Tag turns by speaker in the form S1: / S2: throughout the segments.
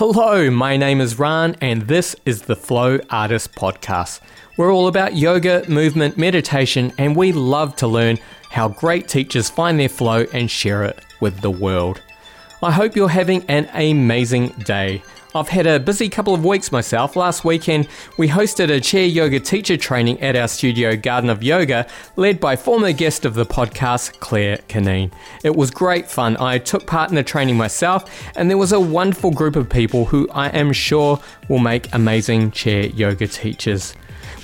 S1: Hello, my name is Ran, and this is the Flow Artist Podcast. We're all about yoga, movement, meditation, and we love to learn how great teachers find their flow and share it with the world. I hope you're having an amazing day. I've had a busy couple of weeks myself. Last weekend, we hosted a chair yoga teacher training at our studio Garden of Yoga, led by former guest of the podcast, Claire Canine. It was great fun. I took part in the training myself, and there was a wonderful group of people who I am sure will make amazing chair yoga teachers.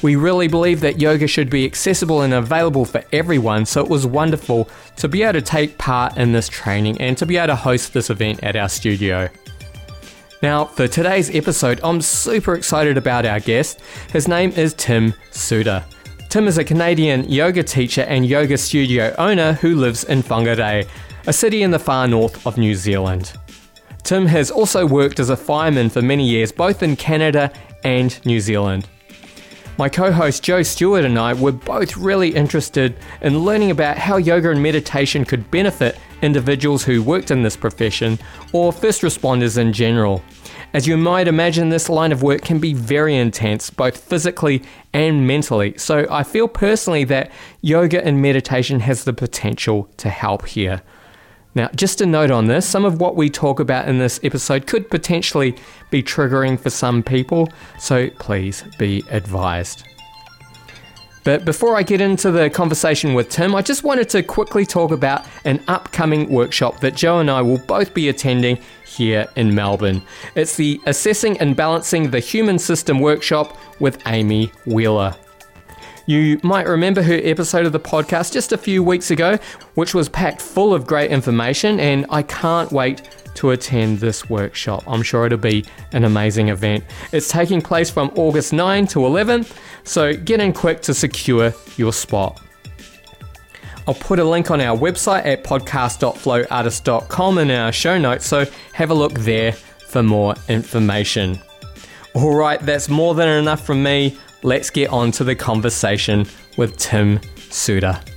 S1: We really believe that yoga should be accessible and available for everyone, so it was wonderful to be able to take part in this training and to be able to host this event at our studio. Now, for today's episode, I'm super excited about our guest. His name is Tim Seutter. Tim is a Canadian yoga teacher and yoga studio owner who lives in Whangarei, a city in the far north of New Zealand. Tim has also worked as a fireman for many years, both in Canada and New Zealand. My co host Joe Stewart and I were both really interested in learning about how yoga and meditation could benefit individuals who worked in this profession or first responders in general. As you might imagine, this line of work can be very intense, both physically and mentally. So I feel personally that yoga and meditation has the potential to help here. Now, just a note on this some of what we talk about in this episode could potentially be triggering for some people, so please be advised. But before I get into the conversation with Tim, I just wanted to quickly talk about an upcoming workshop that Joe and I will both be attending here in Melbourne. It's the Assessing and Balancing the Human System workshop with Amy Wheeler. You might remember her episode of the podcast just a few weeks ago, which was packed full of great information, and I can't wait to attend this workshop. I'm sure it'll be an amazing event. It's taking place from August 9 to 11, so get in quick to secure your spot. I'll put a link on our website at podcast.flowartist.com in our show notes, so have a look there for more information. All right, that's more than enough from me. Let's get on to the conversation with Tim Seutter.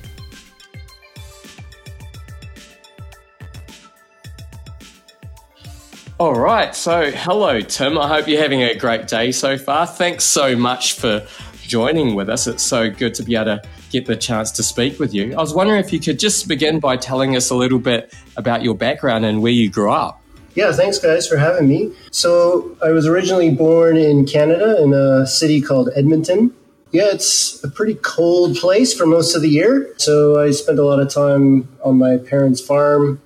S1: All right, so hello, Tim. I hope you're having a great day so far. Thanks so much for joining with us. It's so good to be able to get the chance to speak with you. I was wondering if you could just begin by telling us a little bit about your background and where you grew up.
S2: Yeah, thanks guys for having me. So, I was originally born in Canada in a city called Edmonton. Yeah, it's a pretty cold place for most of the year. So, I spent a lot of time on my parents' farm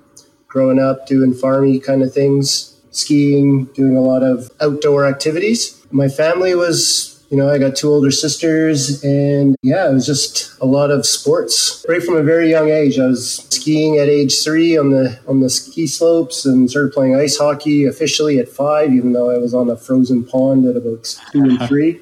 S2: growing up doing farmy kind of things, skiing, doing a lot of outdoor activities. My family was you know, I got two older sisters, and yeah, it was just a lot of sports right from a very young age. I was skiing at age three on the on the ski slopes, and started playing ice hockey officially at five, even though I was on a frozen pond at about two and three.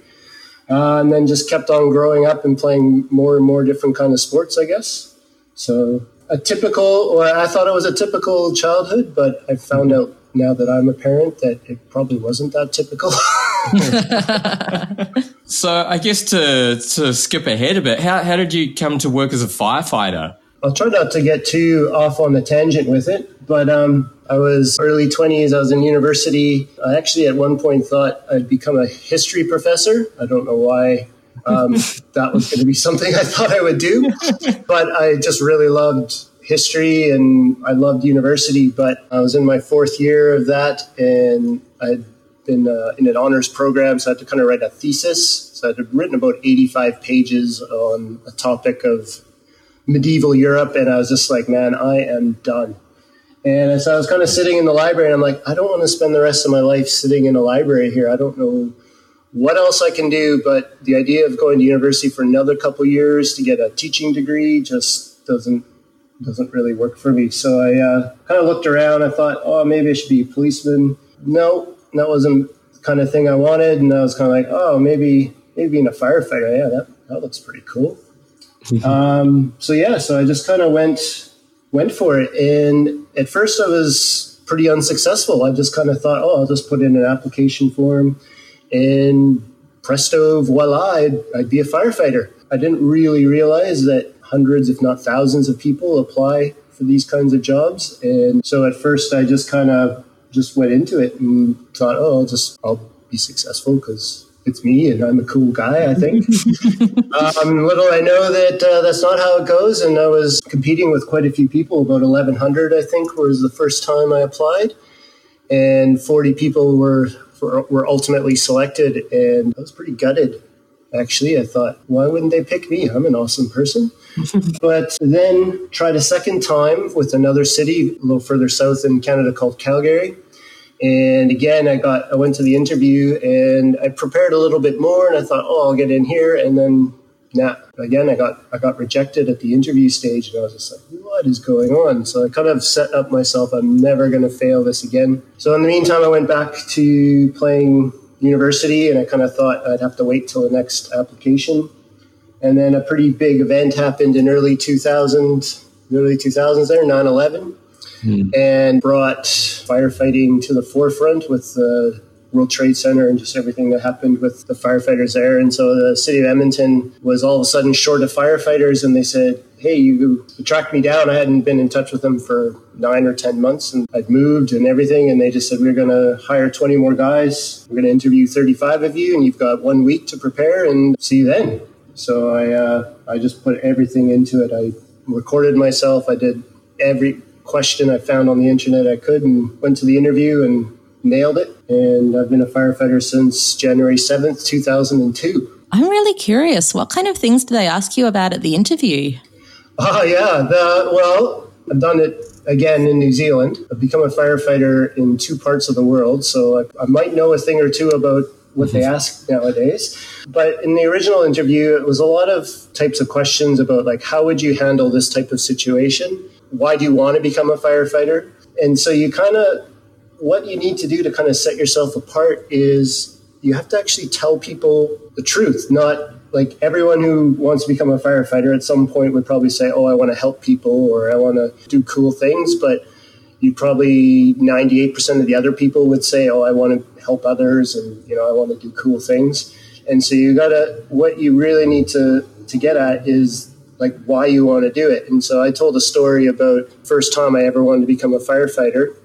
S2: Uh, and then just kept on growing up and playing more and more different kind of sports, I guess. So a typical, or I thought it was a typical childhood, but I found out now that I'm a parent that it probably wasn't that typical.
S1: so I guess to to skip ahead a bit, how how did you come to work as a firefighter?
S2: I'll try not to get too off on the tangent with it, but um, I was early 20s. I was in university. I actually at one point thought I'd become a history professor. I don't know why um, that was going to be something I thought I would do, but I just really loved history and I loved university. But I was in my fourth year of that, and I'd been uh, in an honors program, so I had to kind of write a thesis. So I'd written about 85 pages on a topic of medieval Europe, and I was just like, man, I am done. And so I was kind of sitting in the library, and I'm like, I don't want to spend the rest of my life sitting in a library here. I don't know what else I can do, but the idea of going to university for another couple years to get a teaching degree just doesn't doesn't really work for me. So I uh, kind of looked around. I thought, oh, maybe I should be a policeman. No, that wasn't the kind of thing I wanted. And I was kind of like, oh, maybe maybe being a firefighter, yeah, that, that looks pretty cool. um, so yeah, so I just kind of went went for it. And at first, I was pretty unsuccessful. I just kind of thought, oh, I'll just put in an application form, and presto, voila, I'd, I'd be a firefighter. I didn't really realize that hundreds, if not thousands, of people apply for these kinds of jobs. And so at first, I just kind of just went into it and thought, oh, I'll just I'll be successful because it's me and I'm a cool guy, I think. um, little I know that uh, that's not how it goes. And I was competing with quite a few people, about 1,100, I think, was the first time I applied. And 40 people were, were ultimately selected. And I was pretty gutted, actually. I thought, why wouldn't they pick me? I'm an awesome person. But then tried a second time with another city a little further south in Canada called Calgary and again, I got I went to the interview and I prepared a little bit more, and I thought, oh, I'll get in here, and then nah, again, I got I got rejected at the interview stage, and I was just like, what is going on? So I kind of set up myself. I'm never going to fail this again. So in the meantime, I went back to playing university, and I kind of thought I'd have to wait till the next application. And then a pretty big event happened in early 2000, early 2000s there, 9 11 mm. and brought firefighting to the forefront with the World Trade Center and just everything that happened with the firefighters there. And so the city of Edmonton was all of a sudden short of firefighters, and they said, Hey, you, tracked me down. I hadn't been in touch with them for nine or 10 months, and I'd moved and everything. And they just said, We're going to hire 20 more guys. We're going to interview 35 of you, and you've got one week to prepare, and see you then. So I, uh, I just put everything into it. I recorded myself. I did every question I found on the internet I could and went to the interview and nailed it. And I've been a firefighter since January 7th, 2002.
S3: I'm really curious. What kind of things did they ask you about at the interview?
S2: Oh, yeah. The, well, I've done it again in New Zealand. I've become a firefighter in two parts of the world. So I, I might know a thing or two about what they mm-hmm. ask nowadays. But in the original interview, it was a lot of types of questions about like, how would you handle this type of situation? why do you want to become a firefighter? And so you kind of, what you need to do to kind of set yourself apart is you have to actually tell people the truth, not like everyone who wants to become a firefighter at some point would probably say, Oh, I want to help people or I want to do cool things. But you probably 98% of the other people would say, Oh, I want to help others and, you know, I want to do cool things. And so you gotta, what you really need to, to get at is like why you want to do it. And so I told a story about first time I ever wanted to become a firefighter.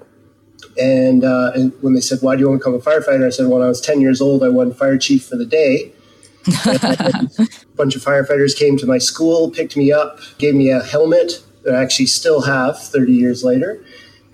S2: And, uh, and when they said, why do you want to become a firefighter? I said, when I was 10 years old, I won fire chief for the day. a bunch of firefighters came to my school, picked me up, gave me a helmet that I actually still have 30 years later.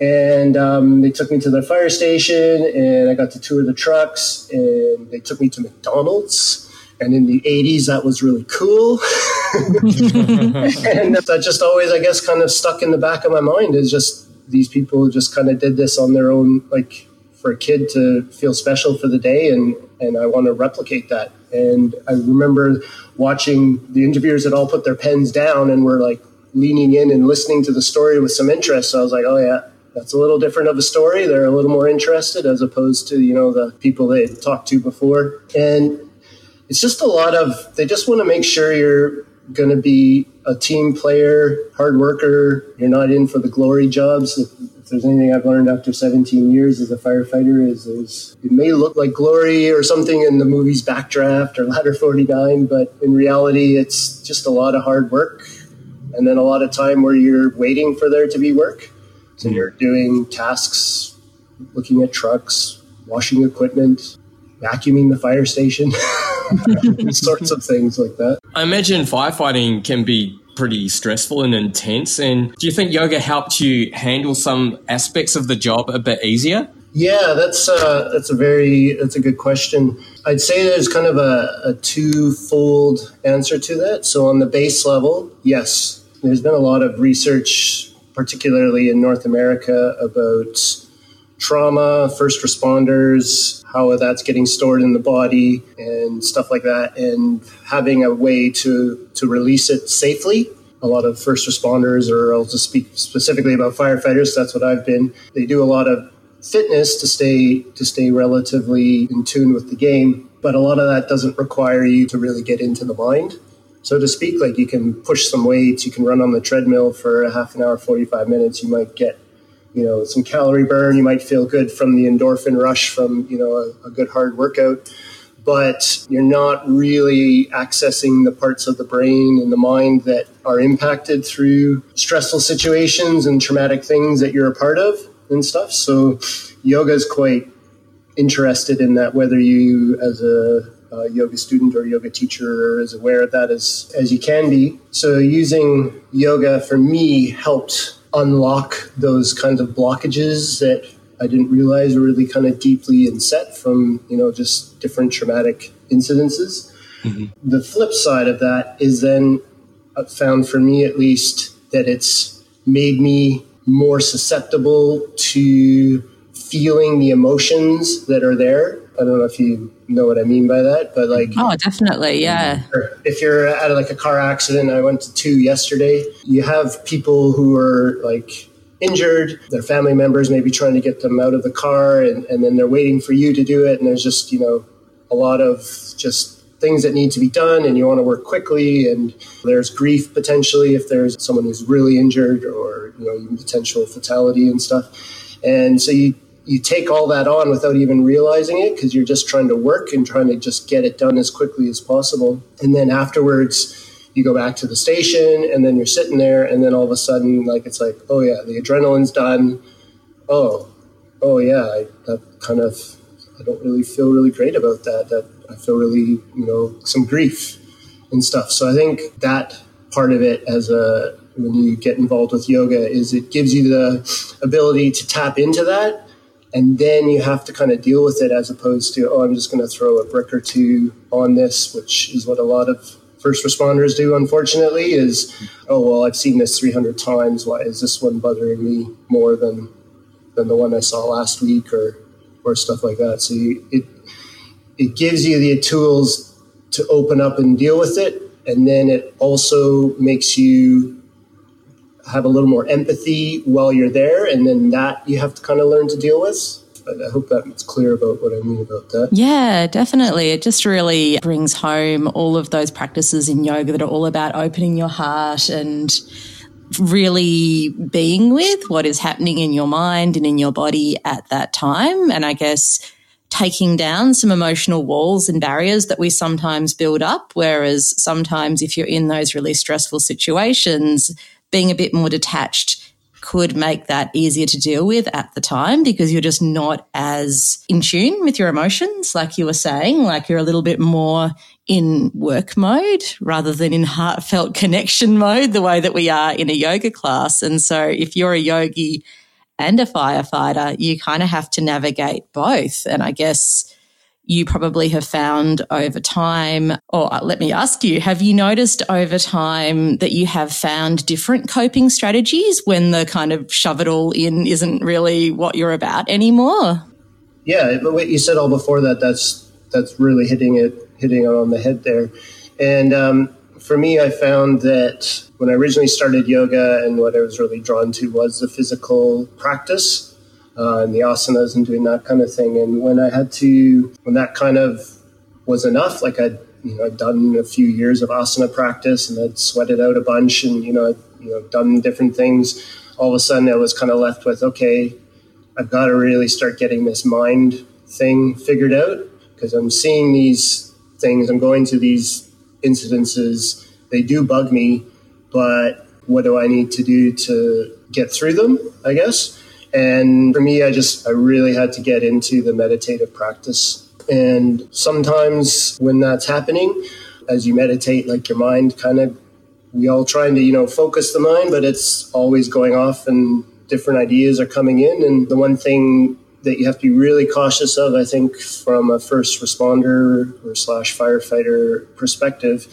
S2: And um, they took me to the fire station, and I got to tour the trucks, and they took me to McDonald's. And in the 80s that was really cool. And that just always i guess kind of stuck in the back of my mind is just these people just kind of did this on their own like for a kid to feel special for the day and and i want to replicate that. And i remember watching the interviewers had all put their pens down and were like leaning in and listening to the story with some interest. So i was like oh yeah that's a little different of a story. They're a little more interested as opposed to, you know, the people they talked to before. And it's just a lot of they just want to make sure you're going to be a team player, hard worker. You're not in for the glory jobs. If, if, there's anything I've learned after 17 years as a firefighter is, is it may look like glory or something in the movie's Backdraft or Ladder 49, but in reality, it's just a lot of hard work and then a lot of time where you're waiting for there to be work. So you're doing tasks, looking at trucks, washing equipment, vacuuming the fire station, sorts of things like that.
S1: I imagine firefighting can be pretty stressful and intense. And do you think yoga helped you handle some aspects of the job a bit easier?
S2: Yeah, that's uh, that's a very that's a good question. I'd say there's kind of a, a twofold answer to that. So on the base level, yes, there's been a lot of research, particularly in North America, about trauma, first responders, how that's getting stored in the body and stuff like that, and having a way to, to release it safely. A lot of first responders, or I'll just speak specifically about firefighters, that's what I've been. They do a lot of fitness to stay to stay relatively in tune with the game, but a lot of that doesn't require you to really get into the mind so to speak. Like you can push some weights, you can run on the treadmill for a half an hour, 45 minutes. You might get you know some calorie burn you might feel good from the endorphin rush from you know a, a, good hard workout but you're not really accessing the parts of the brain and the mind that are impacted through stressful situations and traumatic things that you're a part of and stuff. So yoga is quite interested in that, whether you as a, a yoga student or yoga teacher is aware of that as, as you can be. So using yoga for me helped unlock those kinds of blockages that I didn't realize were really kind of deeply inset from, you know, just different traumatic incidences. Mm-hmm. The flip side of that is then uh, found for me at least that it's made me more susceptible to feeling the emotions that are there. I don't know if you know what I mean by that, but like,
S3: oh, definitely, yeah.
S2: If you're at like a car accident, I went to two yesterday. You have people who are like injured, their family members maybe trying to get them out of the car, and, and then they're waiting for you to do it, and there's just you know a lot of just things that need to be done and you want to work quickly and there's grief potentially if there's someone who's really injured or you know potential fatality and stuff and so you you take all that on without even realizing it because you're just trying to work and trying to just get it done as quickly as possible and then afterwards you go back to the station and then you're sitting there and then all of a sudden like it's like oh yeah the adrenaline's done oh oh yeah I, that kind of I don't really feel really great about that that I feel really, you know, some grief and stuff. So I think that part of it as a when you get involved with yoga is it gives you the ability to tap into that and then you have to kind of deal with it as opposed to oh i'm just going to throw a brick or two on this which is what a lot of first responders do unfortunately is oh well i've seen this 300 times why is this one bothering me more than than the one i saw last week or or stuff like that so you, it it gives you the tools to open up and deal with it. And then it also makes you have a little more empathy while you're there. And then that you have to kind of learn to deal with. I hope that's clear about what I mean about that.
S3: Yeah, definitely. It just really brings home all of those practices in yoga that are all about opening your heart and really being with what is happening in your mind and in your body at that time. And I guess taking down some emotional walls and barriers that we sometimes build up. Whereas sometimes, if you're in those really stressful situations, being a bit more detached could make that easier to deal with at the time because you're just not as in tune with your emotions, like you were saying, like you're a little bit more in work mode rather than in heartfelt connection mode, the way that we are in a yoga class. And so if you're a yogi and a firefighter, you kind of have to navigate both. And I guess you probably have found over time, or let me ask you, have you noticed over time that you have found different coping strategies when the kind of shove it all in isn't really what you're about anymore?
S2: Yeah, but what you said all before that, that's that's really hitting it hitting it on the head there. And um, for me, I found that when I originally started yoga and what I was really drawn to was the physical practice uh, and the asanas and doing that kind of thing. And when I had to, when that kind of was enough, like I'd, you know, I'd done a few years of asana practice and I'd sweated out a bunch and, you know, I'd, you know, done different things. All of a sudden I was kind of left with, okay, I've got to really start getting this mind thing figured out because I'm seeing these things, I'm going to these incidences. They do bug me, but what do I need to do to get through them? I guess. And for me, I just, I really had to get into the meditative practice. And sometimes when that's happening, as you meditate, like your mind kind of, we all trying to, you know, focus the mind, but it's always going off and different ideas are coming in. And the one thing that you have to be really cautious of, I think, from a first responder or slash firefighter perspective,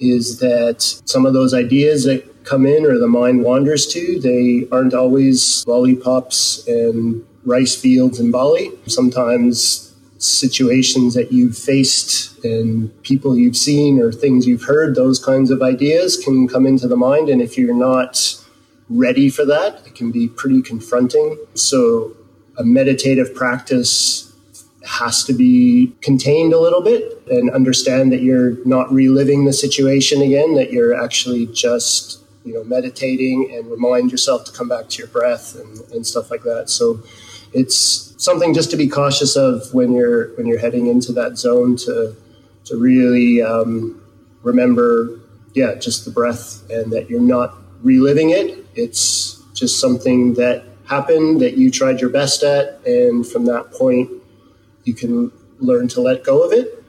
S2: is that some of those ideas that come in or the mind wanders to, they aren't always lollipops and rice fields in Bali. Sometimes situations that you've faced and people you've seen or things you've heard, those kinds of ideas can come into the mind. And if you're not ready for that, it can be pretty confronting. So a meditative practice has to be contained a little bit and understand that you're not reliving the situation again, that you're actually just, you know, meditating and remind yourself to come back to your breath and, and stuff like that. So it's something just to be cautious of when you're when you're heading into that zone to to really um, remember, yeah, just the breath and that you're not reliving it. It's just something that happened that you tried your best at, and from that point, you can learn to let go of it.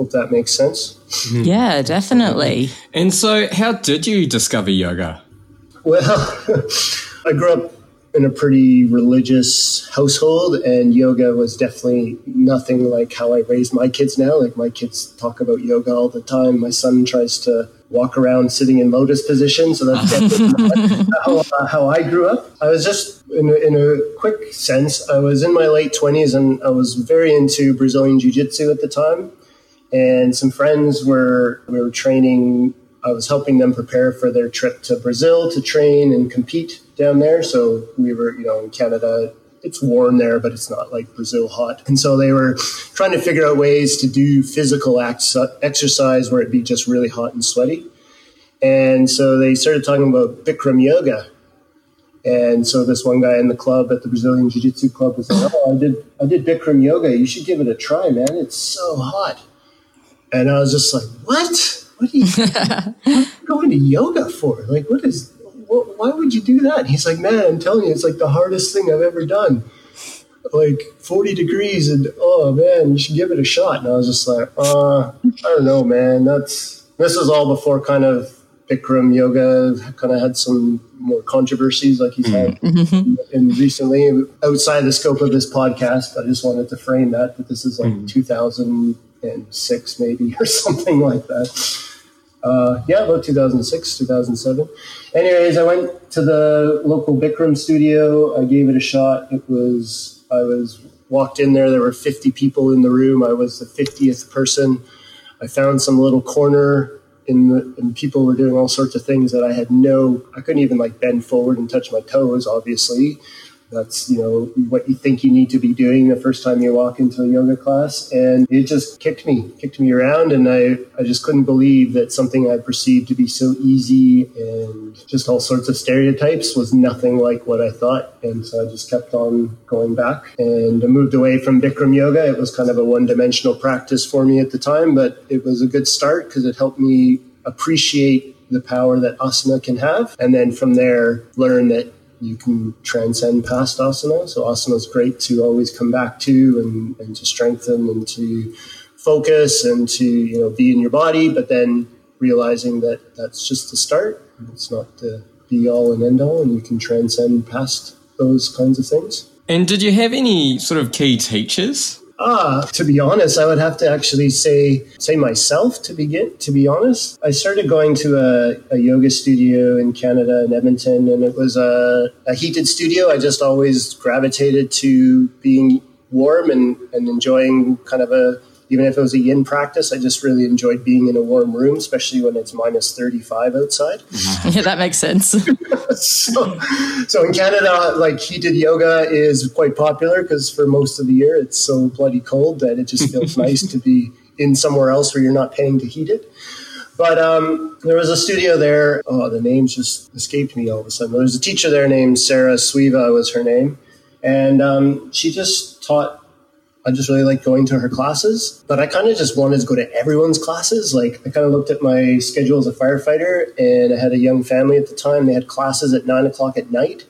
S2: Hope that makes sense.
S3: Yeah, definitely.
S4: And so, how did you discover yoga?
S2: Well, I grew up in a pretty religious household, and yoga was definitely nothing like how I raised my kids now. Like, my kids talk about yoga all the time. My son tries to walk around sitting in lotus position. So that's definitely how, uh, how I grew up. I was just, in a, in a quick sense, I was in my late 20s and I was very into Brazilian Jiu Jitsu at the time. And some friends were, we were training, I was helping them prepare for their trip to Brazil to train and compete down there. So we were, you know, in Canada, it's warm there, but it's not like Brazil hot. And so they were trying to figure out ways to do physical ex- exercise where it'd be just really hot and sweaty. And so they started talking about Bikram yoga. And so this one guy in the club at the Brazilian Jiu Jitsu club was like, "Oh, I did, I did Bikram yoga. You should give it a try, man. It's so hot." And I was just like, "What? What are you, what are you going to yoga for? Like, what is why would you do that? he's like, man, I'm telling you, it's like the hardest thing I've ever done. Like 40 degrees, and oh man, you should give it a shot. And I was just like, uh, I don't know, man. That's this is all before kind of Bikram yoga kind of had some more controversies, like he's had mm-hmm. in recently outside the scope of this podcast. I just wanted to frame that that this is like mm-hmm. 2006 maybe or something like that. Uh, yeah, about 2006, 2007. Anyways, I went to the local Bikram studio. I gave it a shot. It was, I was walked in there. There were 50 people in the room. I was the 50th person. I found some little corner in the, and people were doing all sorts of things that I had no, I couldn't even like bend forward and touch my toes, obviously. That's, you know, what you think you need to be doing the first time you walk into a yoga class. And it just kicked me, kicked me around. And I, I just couldn't believe that something I perceived to be so easy and just all sorts of stereotypes was nothing like what I thought. And so I just kept on going back and I moved away from Bikram yoga. It was kind of a one dimensional practice for me at the time, but it was a good start because it helped me appreciate the power that asana can have. And then from there, learn that you can transcend past asana. So asana is great to always come back to and, and to strengthen and to focus and to you know be in your body, but then realizing that that's just the start. It's not the be all and end all, and you can transcend past those kinds of things.
S4: And did you have any sort of key teachers
S2: Ah, to be honest, I would have to actually say say myself to begin. To be honest, I started going to a, a yoga studio in Canada in Edmonton, and it was a, a heated studio. I just always gravitated to being warm and, and enjoying kind of a even if it was a yin practice, I just really enjoyed being in a warm room, especially when it's minus 35 outside.
S3: Yeah, that makes sense.
S2: so, so in Canada, like heated yoga is quite popular because for most of the year it's so bloody cold that it just feels nice to be in somewhere else where you're not paying to heat it. But um, there was a studio there. Oh, the names just escaped me all of a sudden. There was a teacher there named Sarah Suiva was her name. And um, she just taught I just really like going to her classes, but I kind of just wanted to go to everyone's classes. Like I kind of looked at my schedule as a firefighter, and I had a young family at the time. They had classes at nine o'clock at night,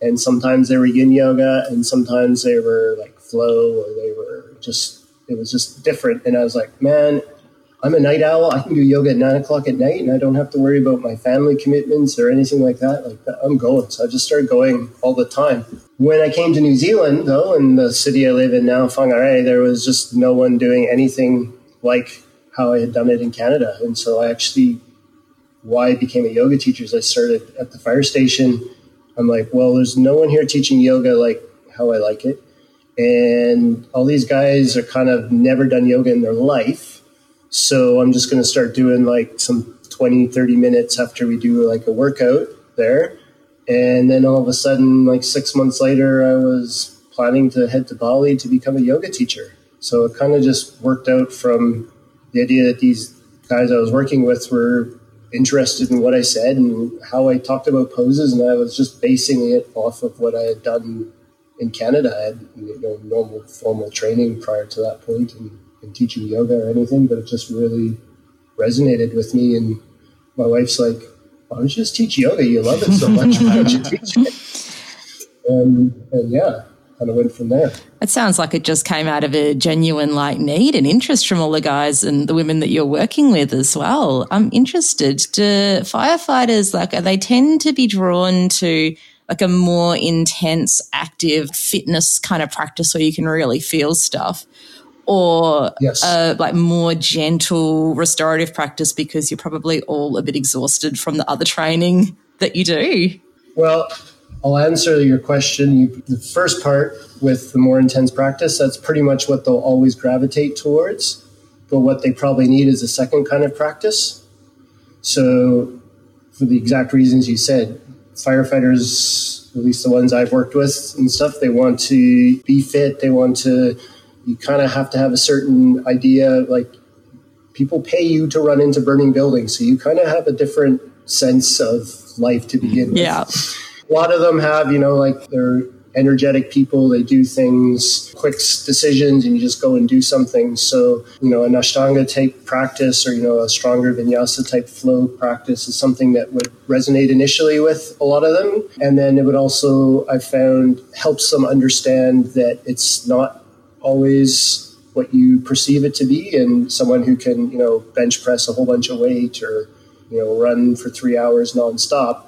S2: and sometimes they were yin yoga, and sometimes they were like flow, or they were just it was just different. And I was like, man, I'm a night owl. I can do yoga at nine o'clock at night, and I don't have to worry about my family commitments or anything like that. Like I'm going, so I just started going all the time. When I came to New Zealand, though, in the city I live in now, Whangarei, there was just no one doing anything like how I had done it in Canada, and so I actually, why I became a yoga teacher is I started at the fire station. I'm like, well, there's no one here teaching yoga like how I like it, and all these guys are kind of never done yoga in their life so I'm just going to start doing like some 20, 30 minutes after we do like a workout there. And then all of a sudden, like six months later, I was planning to head to Bali to become a yoga teacher. So it kind of just worked out from the idea that these guys I was working with were interested in what I said and how I talked about poses, and I was just basing it off of what I had done in Canada. I had you know, normal formal training prior to that point, and in teaching yoga or anything, but it just really resonated with me. And my wife's like, why don't you just teach yoga? You love it so much. Why don't you teach it? And, um, and yeah, kind of went from there.
S3: It sounds like it just came out of a genuine like need and interest from all the guys and the women that you're working with as well. I'm interested. Do firefighters like are they tend to be drawn to like a more intense, active fitness kind of practice where you can really feel stuff? Or
S2: yes.
S3: a like more gentle restorative practice because you're probably all a bit exhausted from the other training that you do?
S2: Well, I'll answer your question. You, the first part with the more intense practice, that's pretty much what they'll always gravitate towards. But what they probably need is a second kind of practice. So, for the exact reasons you said, firefighters, at least the ones I've worked with and stuff, they want to be fit. They want to, you kind of have to have a certain idea. Like, people pay you to run into burning buildings. So, you kind of have a different sense of life to begin with.
S3: Yeah
S2: a lot of them have, you know, like they're energetic people. They do things, quick decisions, and you just go and do something. So, you know, an Ashtanga type practice or, you know, a stronger vinyasa type flow practice is something that would resonate initially with a lot of them. And then it would also, I found, helps them understand that it's not always what you perceive it to be. And someone who can, you know, bench press a whole bunch of weight or, you know, run for three hours nonstop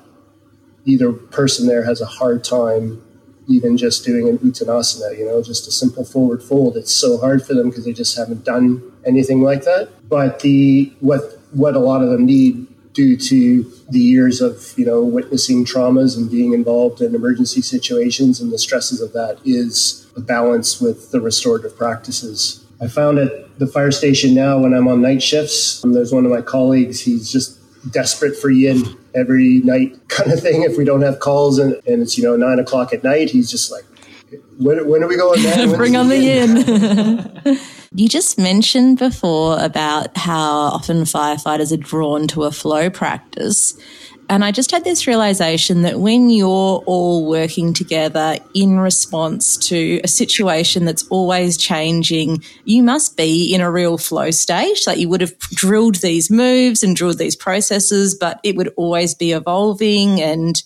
S2: either person there has a hard time even just doing an uttanasana, you know, just a simple forward fold. It's so hard for them because they just haven't done anything like that. But the what what a lot of them need due to the years of you know witnessing traumas and being involved in emergency situations and the stresses of that is balance with the restorative practices. I found at the fire station now when I'm on night shifts, um, there's one of my colleagues. He's just desperate for yin every night kind of thing. If we don't have calls and, and it's, you know, nine o'clock at night, he's just like, when, when are we going? Man?
S3: Bring on the yin. you just mentioned before about how often firefighters are drawn to a flow practice. And I just had this realization that when you're all working together in response to a situation that's always changing, you must be in a real flow stage. Like you would have drilled these moves and drilled these processes, but it would always be evolving and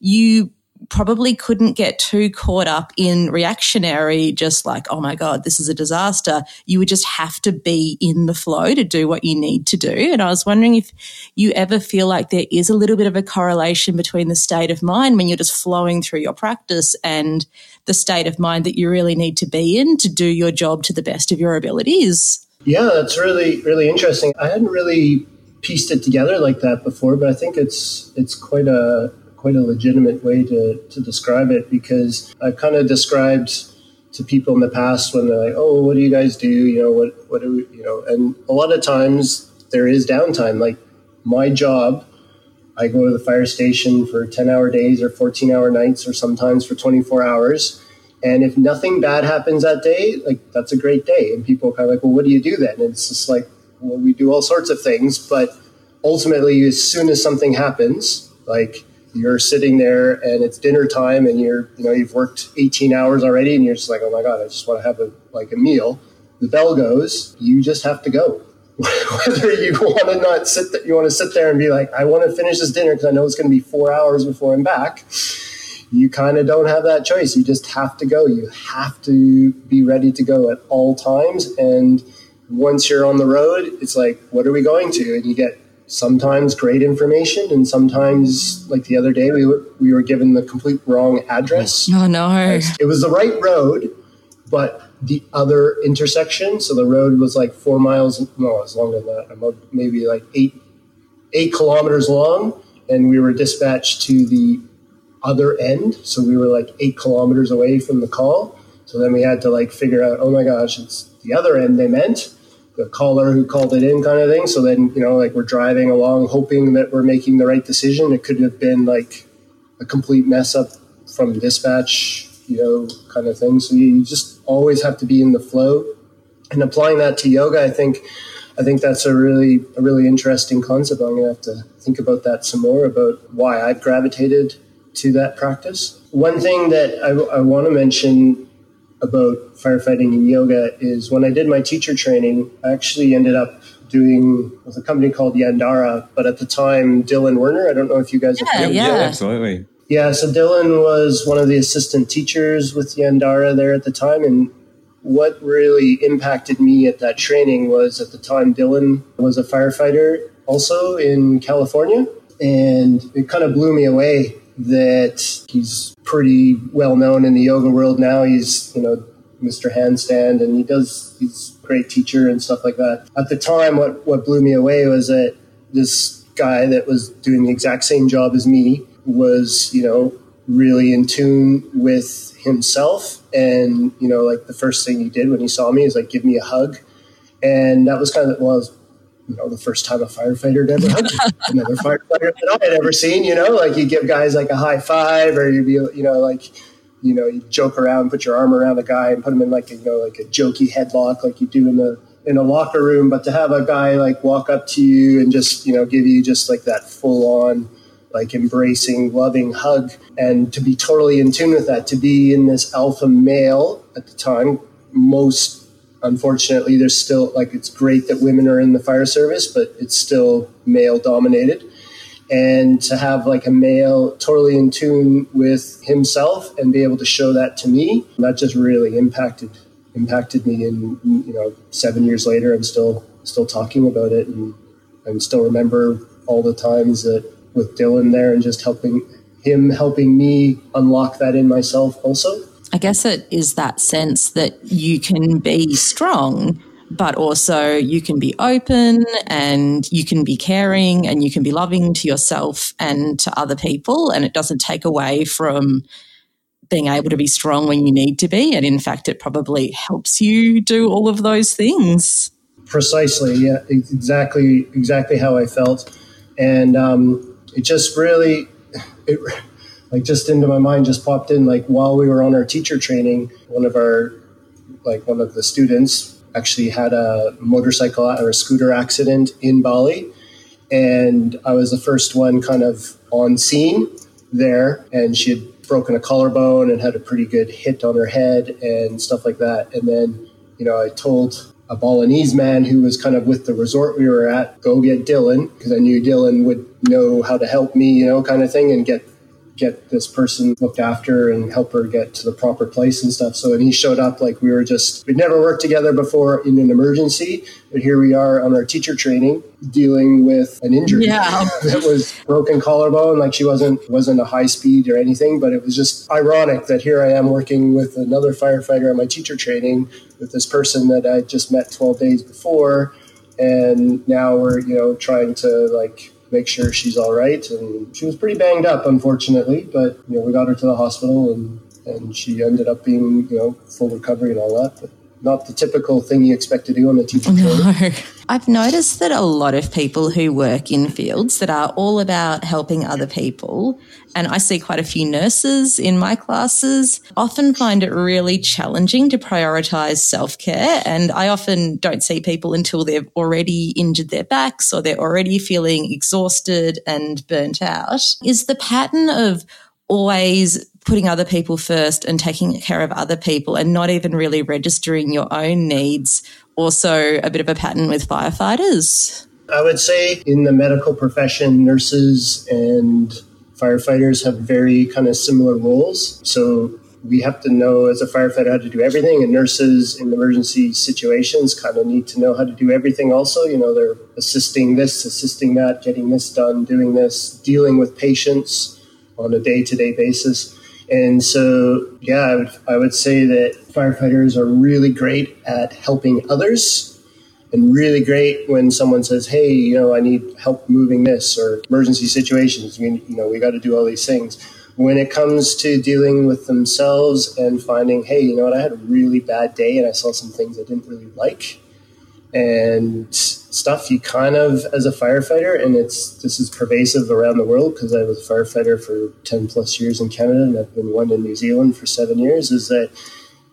S3: you probably couldn't get too caught up in reactionary, just like, oh my God, this is a disaster. You would just have to be in the flow to do what you need to do. And I was wondering if you ever feel like there is a little bit of a correlation between the state of mind when you're just flowing through your practice and the state of mind that you really need to be in to do your job to the best of your abilities.
S2: Yeah, that's really, really interesting. I hadn't really pieced it together like that before, but I think it's it's quite a quite a legitimate way to, to describe it because I've kind of described to people in the past when they're like, "Oh, what do you guys do?" You know, what what do we, you know? And a lot of times there is downtime. Like my job, I go to the fire station for ten hour days or fourteen hour nights, or sometimes for twenty four hours. And if nothing bad happens that day, like that's a great day. And people are kind of like, "Well, what do you do then?" And it's just like, "Well, we do all sorts of things," but ultimately, as soon as something happens, like you're sitting there and it's dinner time and you're you know you've worked 18 hours already and you're just like oh my god i just want to have a like a meal. The bell goes you just have to go. Whether you want to not sit th- you want to sit there and be like i want to finish this dinner because i know it's going to be four hours before i'm back you kind of don't have that choice. You just have to go. You have to be ready to go at all times. And once you're on the road it's like what are we going to? And you get sometimes great information and sometimes like the other day we were, we were given the complete wrong address.
S3: Oh no.
S2: It was the right road but the other intersection so the road was like four miles no it's longer than that maybe like eight eight kilometers long and we were dispatched to the other end so we were like eight kilometers away from the call. So then we had to like figure out oh my gosh it's the other end they meant the caller who called it in kind of thing. So then, you know, like we're driving along hoping that we're making the right decision. It could have been like a complete mess up from dispatch, you know, kind of thing. So you just always have to be in the flow. And applying that to yoga, I think I think that's a really a really interesting concept. I'm gonna have to think about that some more about why I've gravitated to that practice. One thing that I, I want to mention about firefighting and yoga is when I did my teacher training, I actually ended up doing with a company called Yandara, but at the time Dylan Werner, I don't know if you guys
S3: yeah,
S2: have
S3: yeah.
S4: yeah, absolutely.
S2: Yeah, so Dylan was one of the assistant teachers with Yandara there at the time. And what really impacted me at that training was at the time Dylan was a firefighter also in California. And it kind of blew me away that he's pretty well known in the yoga world now. He's, you know, Mr. Handstand and he does, he's a great teacher and stuff like that. At the time, what, what blew me away was that this guy that was doing the exact same job as me was, you know, really in tune with himself. And, you know, like the first thing he did when he saw me is like give me a hug. And that was kind of, well, was, you know, the first time a firefighter had ever hugged another firefighter that I had ever seen, you know, like you give guys like a high five or you'd be, you know, like, you know, you joke around, put your arm around a guy and put him in like a, you know, like a jokey headlock like you do in the, in a locker room, but to have a guy like walk up to you and just, you know, give you just like that full on, like embracing, loving hug, and to be totally in tune with that, to be in this alpha male at the time, most unfortunately, there's still like it's great that women are in the fire service, but it's still male dominated. And to have like a male totally in tune with himself and be able to show that to me, that just really impacted impacted me. And you know, seven years later, I'm still still talking about it, and I still remember all the times that with Dylan there and just helping him helping me unlock that in myself also.
S3: I guess it is that sense that you can be strong, but also you can be open and you can be caring and you can be loving to yourself and to other people. And it doesn't take away from being able to be strong when you need to be. And in fact, it probably helps you do all of those things.
S2: Precisely. Yeah, exactly, exactly how I felt. And um, it just really, it, like just into my mind just popped in like while we were on our teacher training one of our like one of the students actually had a motorcycle or a scooter accident in bali. And i was the first one kind of on scene there and she had broken a collarbone and had a pretty good hit on her head and stuff like that. And then you know i told a Balinese man who was kind of with the resort we were at, go get Dylan, because I knew Dylan would know how to help me, you know, kind of thing, and get get this person looked after and help her get to the proper place and stuff. So, and he showed up like we were just, we'd never worked together before in an emergency, but here we are on our teacher training dealing with an injury.
S3: Yeah.
S2: that was broken collarbone. Like she wasn't, wasn't a high speed or anything, but it was just ironic that here I am working with another firefighter on my teacher training with this person that I just met 12 days before. And now we're, you know, trying to like make sure she's all right. And she was pretty banged up, unfortunately, but you know we got her to the hospital and and she ended up being you know full recovery and all that. But not the typical thing you expect to do on a teacher no.
S3: I've noticed that a lot of people who work in fields that are all about helping other people, and I see quite a few nurses in my classes, often find it really challenging to prioritize self care. And I often don't see people until they've already injured their backs or they're already feeling exhausted and burnt out. Is the pattern of always putting other people first and taking care of other people and not even really registering your own needs also a bit of a pattern with firefighters?
S2: I would say in the medical profession, nurses and firefighters have very kind of similar roles. So we have to know as a firefighter how to do everything, and nurses in emergency situations kind of need to know how to do everything also. You know, they're assisting this, assisting that, getting this done, doing this, dealing with patients on a day to day basis. And so, yeah, I would, I would say that firefighters are really great at helping others and really great when someone says, Hey, you know, I need help moving this or emergency situations. We, you know, we got to do all these things. When it comes to dealing with themselves and finding, Hey, you know what, I had a really bad day and I saw some things I didn't really like and stuff you kind of as a firefighter and it's this is pervasive around the world because i was a firefighter for 10 plus years in canada and i've been one in new zealand for seven years is that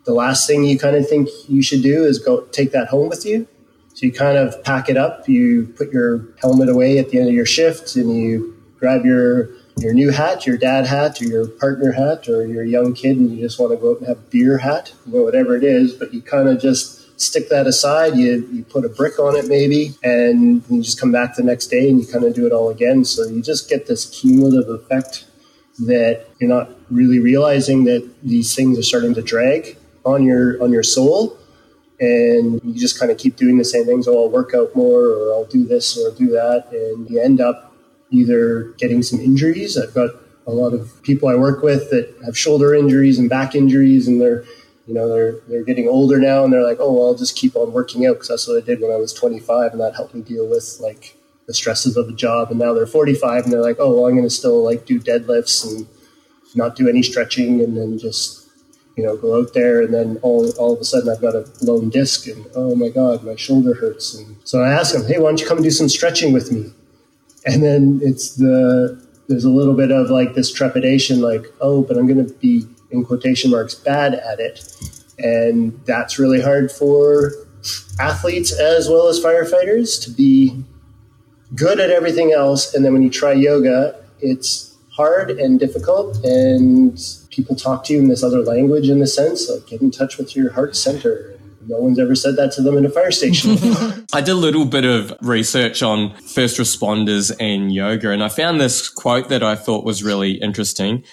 S2: the last thing you kind of think you should do is go take that home with you. So you kind of pack it up you put your helmet away at the end of your shift and you grab your your new hat your dad hat or your partner hat or your young kid and you just want to go out and have beer hat or whatever it is but you kind of just stick that aside. You, you put a brick on it maybe, and you just come back the next day and you kind of do it all again. So you just get this cumulative effect that you're not really realizing that these things are starting to drag on your on your soul and you just kind of keep doing the same things oh i'll work out more or i'll do this or do that and you end up either getting some injuries i've got a lot of people i work with that have shoulder injuries and back injuries and they're you know they're they're getting older now and they're like oh well, i'll just keep on working out because that's what i did when i was 25 and that helped me deal with like the stresses of the job. And now they're 45 and they're like oh well i'm going to still like do deadlifts and not do any stretching and then just you know go out there. And then all, all of a sudden i've got a blown disc and oh my god my shoulder hurts. And so i ask them hey why don't you come and do some stretching with me? And then it's the there's a little bit of like this trepidation like oh but i'm going to be in quotation marks bad at it and that's really hard for athletes as well as firefighters to be good at everything else and then when you try yoga it's hard and difficult and people talk to you in this other language in the sense like get in touch with your heart center no one's ever said that to them in a fire station.
S4: I did a little bit of research on first responders and yoga, and I found this quote that I thought was really interesting.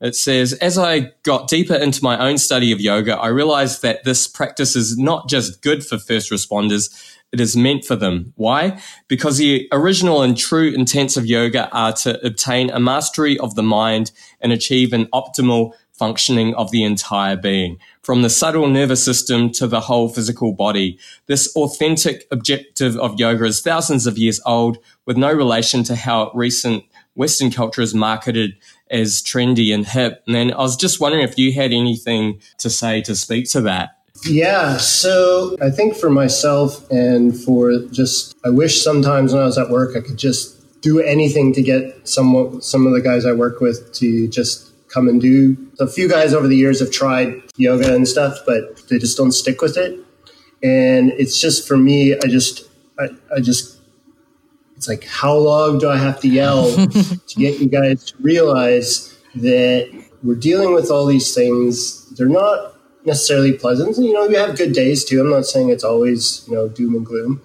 S4: It says, As I got deeper into my own study of yoga, I realized that this practice is not just good for first responders, it is meant for them. Why? Because the original and true intents of yoga are to obtain a mastery of the mind and achieve an optimal functioning of the entire being, from the subtle nervous system to the whole physical body. This authentic objective of yoga is thousands of years old, with no relation to how recent Western culture is marketed as trendy and hip. And then I was just wondering if you had anything to say to speak to that.
S2: Yeah, so I think for myself and for just, I wish sometimes when I was at work I could just do anything to get some some of the guys I work with to just come and do. A few guys over the years have tried yoga and stuff, but they just don't stick with it. And it's just for me, I just, I, I just, it's like, how long do I have to yell to get you guys to realize that we're dealing with all these things? They're not necessarily pleasant. You know, you have good days too. I'm not saying it's always you know doom and gloom.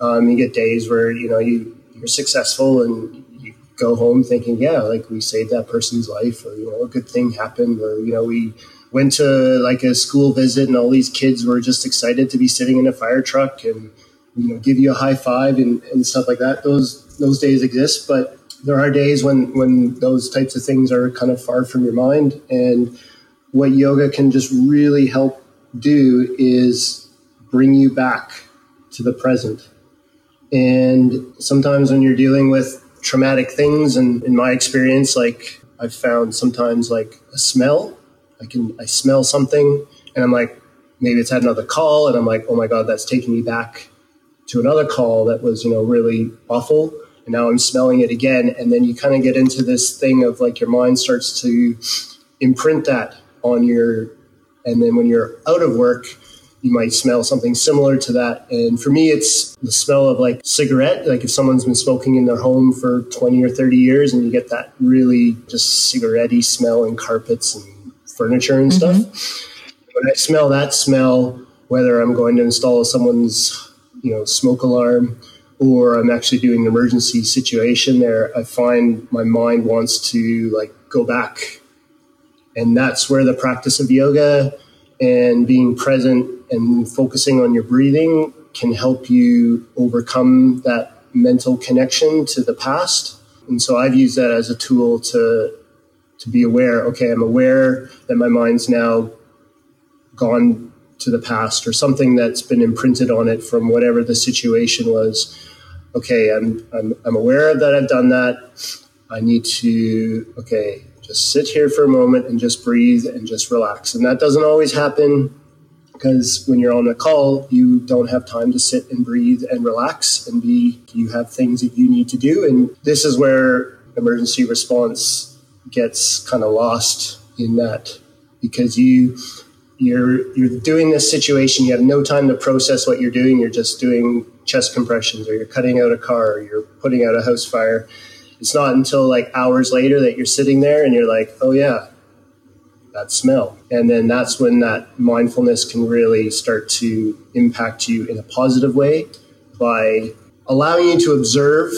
S2: Um, you get days where you know you you're successful and you go home thinking, yeah, like we saved that person's life, or you know, a good thing happened, or you know, we went to like a school visit and all these kids were just excited to be sitting in a fire truck and you know give you a high five and, and stuff like that. Those those days exist, but there are days when when those types of things are kind of far from your mind and what yoga can just really help do is bring you back to the present. And sometimes when you're dealing with traumatic things, and in my experience, like I've found sometimes like a smell, I can I smell something, and I'm like, maybe it's had another call, and I'm like, oh my god, that's taking me back to another call that was you know really awful, and now I'm smelling it again, and then you kind of get into this thing of like your mind starts to imprint that on your, and then when you're out of work, you might smell something similar to that. And for me, it's the smell of like cigarette. Like if someone's been smoking in their home for 20 or 30 years and you get that really just cigarette smell in carpets and furniture and mm-hmm. stuff. When I smell that smell, whether I'm going to install someone's, you know, smoke alarm or I'm actually doing an emergency situation there, I find my mind wants to like go back and that's where the practice of yoga and being present and focusing on your breathing can help you overcome that mental connection to the past. And so I've used that as a tool to to be aware, okay, I'm aware that my mind's now gone to the past or something that's been imprinted on it from whatever the situation was. Okay, I'm I'm, I'm aware that I've done that. I need to okay, just sit here for a moment and just breathe and just relax. And that doesn't always happen because when you're on a call, you don't have time to sit and breathe and relax and be, you have things that you need to do. And this is where emergency response gets kind of lost in that because you, you're, you're doing this situation, you have no time to process what you're doing. You're just doing chest compressions or you're cutting out a car or you're putting out a house fire it's not until like hours later that you're sitting there and you're like, oh yeah, that smell. And then that's when that mindfulness can really start to impact you in a positive way by allowing you to observe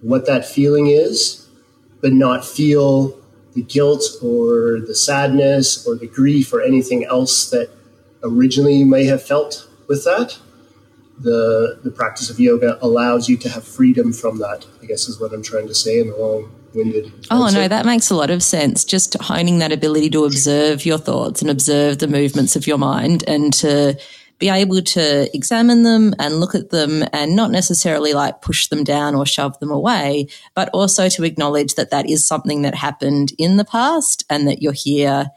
S2: what that feeling is, but not feel the guilt or the sadness or the grief or anything else that originally you may have felt with that. The, the practice of yoga allows you to have freedom from that, I guess is what I'm trying to say in a long winded.
S3: Oh, no, that makes a lot of sense. Just honing that ability to observe your thoughts and observe the movements of your mind and to be able to examine them and look at them and not necessarily like push them down or shove them away, but also to acknowledge that that is something that happened in the past and that you're here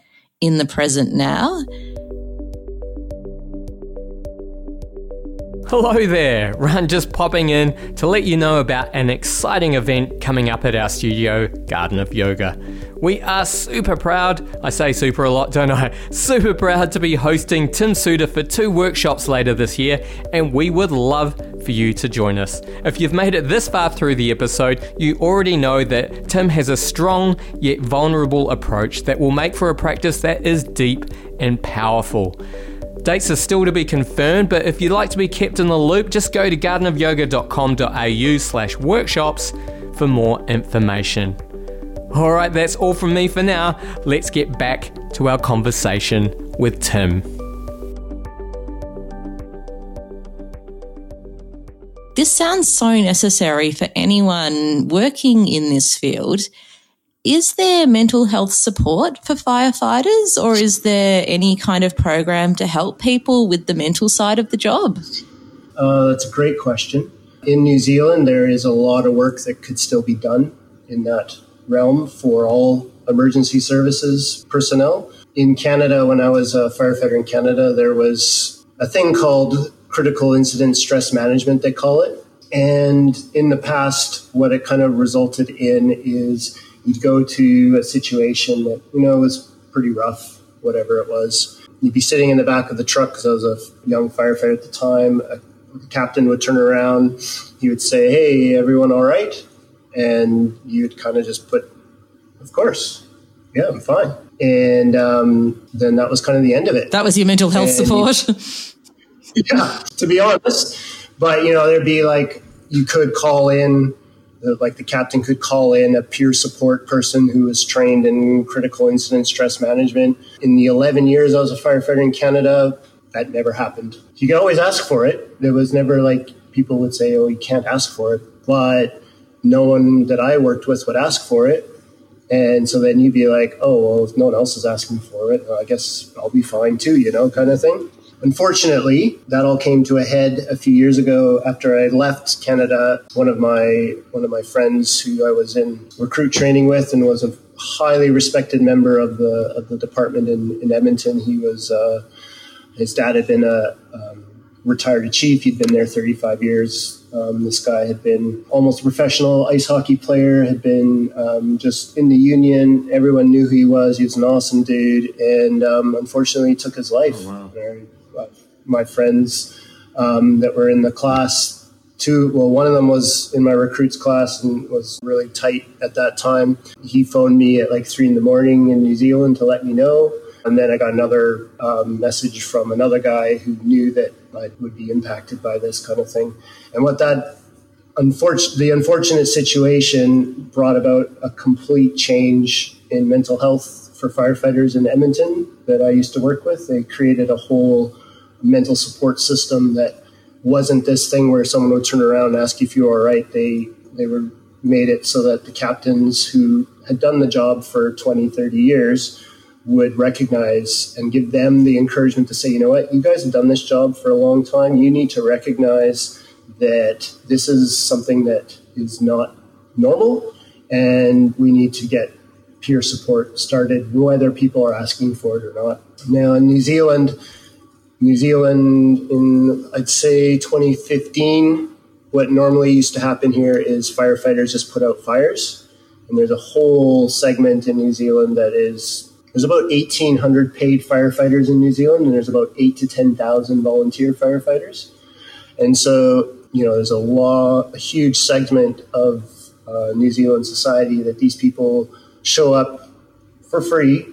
S3: in the present now.
S1: Hello there, Ran just popping in to let you know about an exciting event coming up at our studio, Garden of Yoga. We are super proud, I say super a lot, don't I? Super proud to be hosting Tim Seutter for two workshops later this year, and we would love for you to join us. If you've made it this far through the episode, you already know that Tim has a strong yet vulnerable approach that will make for a practice that is deep and powerful. Dates are still to be confirmed, but if you'd like to be kept in the loop, just go to gardenofyoga.com.au slash workshops for more information. Alright, that's all from me for now. Let's get back to our conversation with Tim.
S3: This sounds so necessary for anyone working in this field is there mental health support for firefighters or is there any kind of program to help people with the mental side of the job?
S2: Uh, that's a great question. In New Zealand, there is a lot of work that could still be done in that realm for all emergency services personnel. In Canada, when I was a firefighter in Canada, there was a thing called critical incident stress management, they call it. And in the past, what it kind of resulted in is you'd go to a situation that you know was pretty rough, whatever it was. You'd be sitting in the back of the truck because I was a young firefighter at the time. A, the captain would turn around. He would say, "Hey, everyone, all right?" And you'd kind of just put, "Of course, yeah, I'm fine." And um, then that was kind of the end of it.
S3: That was your mental health and support.
S2: Yeah, to be honest. But you know, there'd be like you could call in like the captain could call in a peer support person who was trained in critical incident stress management. In the 11 years I was a firefighter in Canada, that never happened. You could always ask for it. There was never like people would say, oh, you can't ask for it. But no one that I worked with would ask for it. And so then you'd be like, oh, well, if no one else is asking for it, I guess I'll be fine too, you know, kind of thing. Unfortunately, that all came to a head a few years ago after I left Canada. One of my one of my friends who I was in recruit training with and was a highly respected member of the of the department in, in Edmonton. He was uh, his dad had been a um, retired chief. He'd been there 35 years. Um, this guy had been almost a professional ice hockey player, had been um, just in the union. Everyone knew who he was. He was an awesome dude. And um, unfortunately, he took his life. Oh, wow my friends um, that were in the class. Two, well, one of them was in my recruits class and was really tight at that time. He phoned me at like three in the morning in New Zealand to let me know. And then I got another um, message from another guy who knew that I would be impacted by this kind of thing. And what that unfortunate, the unfortunate situation brought about a complete change in mental health for firefighters in Edmonton that I used to work with. They created a whole mental support system that wasn't this thing where someone would turn around and ask you if you were all right. They they were made it so that the captains who had done the job for 20, 30 years would recognize and give them the encouragement to say, you know what, you guys have done this job for a long time. You need to recognize that this is something that is not normal and we need to get peer support started, whether people are asking for it or not. Now, in New Zealand, New Zealand in, I'd say, 2015. What normally used to happen here is firefighters just put out fires. And there's a whole segment in New Zealand that is, there's about 1,800 paid firefighters in New Zealand, and there's about 8 to 10,000 volunteer firefighters. And so, you know, there's a law, a huge segment of uh, New Zealand society that these people show up for free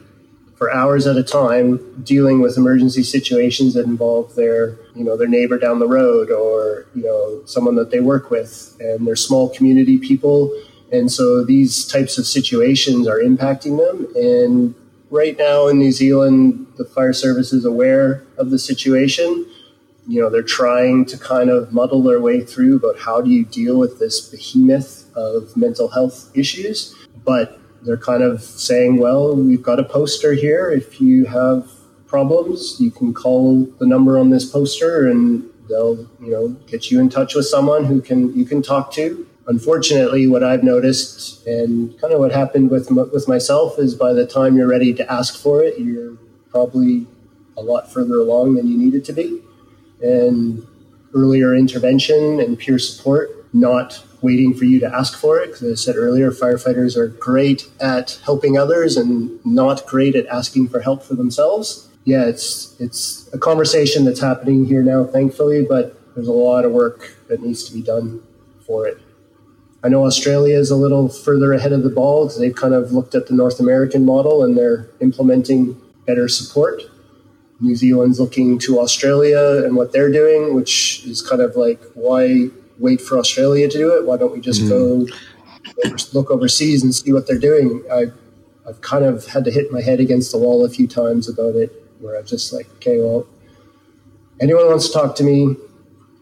S2: for hours at a time dealing with emergency situations that involve their you know their neighbor down the road or you know someone that they work with and they're small community people And so these types of situations are impacting them. And right now in New Zealand, the fire service is aware of the situation. You know, they're trying to kind of muddle their way through about how do you deal with this behemoth of mental health issues. But they're kind of saying, well, we've got a poster here. If you have problems, you can call the number on this poster and they'll, you know, get you in touch with someone who can you can talk to unfortunately, what I've noticed and kind of what happened with with myself is by the time you're ready to ask for it, you're probably a lot further along than you needed to be. And earlier intervention and peer support, not waiting for you to ask for it. Because I said earlier, firefighters are great at helping others and not great at asking for help for themselves. Yeah, it's it's a conversation that's happening here now, thankfully, but there's a lot of work that needs to be done for it. I know Australia is a little further ahead of the ball because they've kind of looked at the North American model and they're implementing better support. New Zealand's looking to Australia and what they're doing, which is kind of like, why wait for Australia to do it? Why don't we just mm-hmm. go look overseas and see what they're doing? I, I've kind of had to hit my head against the wall a few times about it, where I'm just like, okay, well, anyone wants to talk to me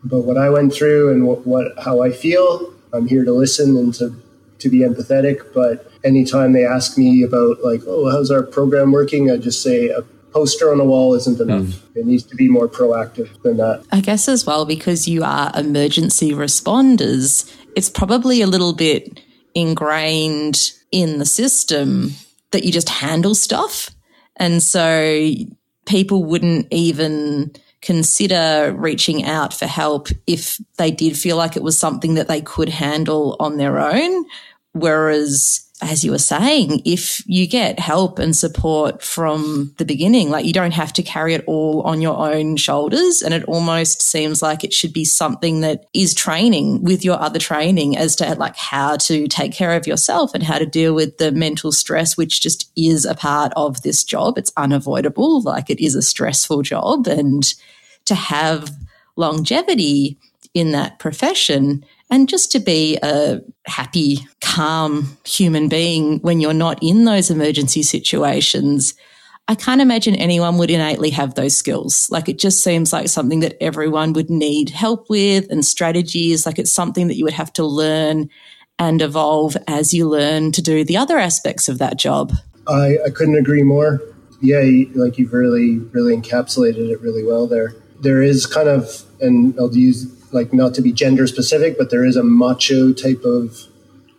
S2: about what I went through and what, what how I feel, I'm here to listen and to to be empathetic. But anytime they ask me about like, oh, how's our program working, I just say a poster on the wall isn't enough. Mm. It needs to be more proactive than that.
S3: I guess as well because you are emergency responders, it's probably a little bit ingrained in the system that you just handle stuff. And so people wouldn't even consider reaching out for help if they did feel like it was something that they could handle on their own. Whereas, as you were saying, if you get help and support from the beginning, like you don't have to carry it all on your own shoulders. And it almost seems like it should be something that is training with your other training as to like how to take care of yourself and how to deal with the mental stress, which just is a part of this job. It's unavoidable. Like it is a stressful job and to have longevity in that profession and just to be a happy, calm human being when you're not in those emergency situations. I can't imagine anyone would innately have those skills. Like it just seems like something that everyone would need help with and strategies. Like it's something that you would have to learn and evolve as you learn to do the other aspects of that job.
S2: I, I couldn't agree more. Yeah, like you've really, really encapsulated it really well there there is kind of, and I'll use like not to be gender specific, but there is a macho type of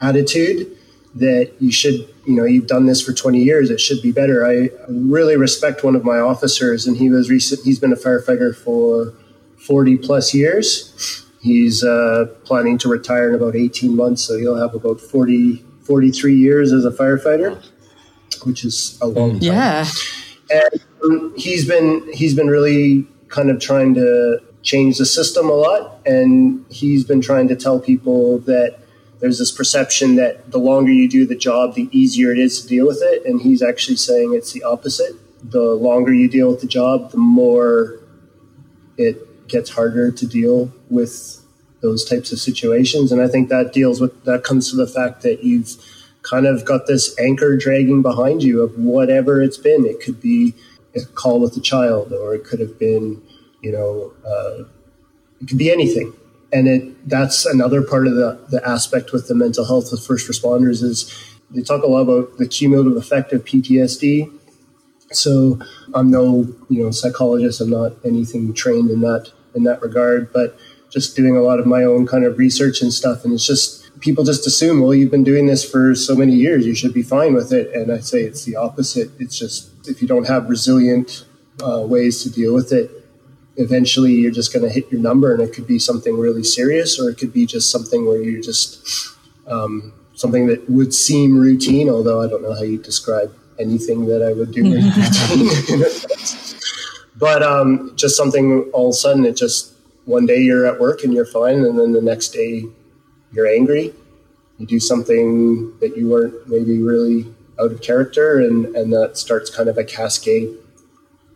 S2: attitude that you should, you know, you've done this for 20 years, it should be better. I really respect one of my officers, and he was recent, he's been a firefighter for 40 plus years. He's uh, planning to retire in about 18 months, so he'll have about 40, 43 years as a firefighter, which is a long time.
S3: Yeah.
S2: And um, he's been he's been really kind of trying to change the system a lot. And he's been trying to tell people that there's this perception that the longer you do the job, the easier it is to deal with it. And he's actually saying it's the opposite. The longer you deal with the job, the more it gets harder to deal with those types of situations. And I think that deals with that comes to the fact that you've kind of got this anchor dragging behind you of whatever it's been. It could be a call with a child, or it could have been, you know, uh, it could be anything. And it that's another part of the, the aspect with the mental health of first responders is they talk a lot about the cumulative effect of PTSD. So I'm no, you know, psychologist. I'm not anything trained in that in that regard, but just doing a lot of my own kind of research and stuff. And it's just people just assume, well, you've been doing this for so many years, you should be fine with it. And I say it's the opposite. It's just if you don't have resilient uh, ways to deal with it, eventually you're just going to hit your number, and it could be something really serious, or it could be just something where you're just um, something that would seem routine. Although I don't know how you describe anything that I would do routine. but um, just something all of a sudden, it just one day you're at work and you're fine, and then the next day you're angry. You do something that you weren't maybe really out of character, and and that starts kind of a cascade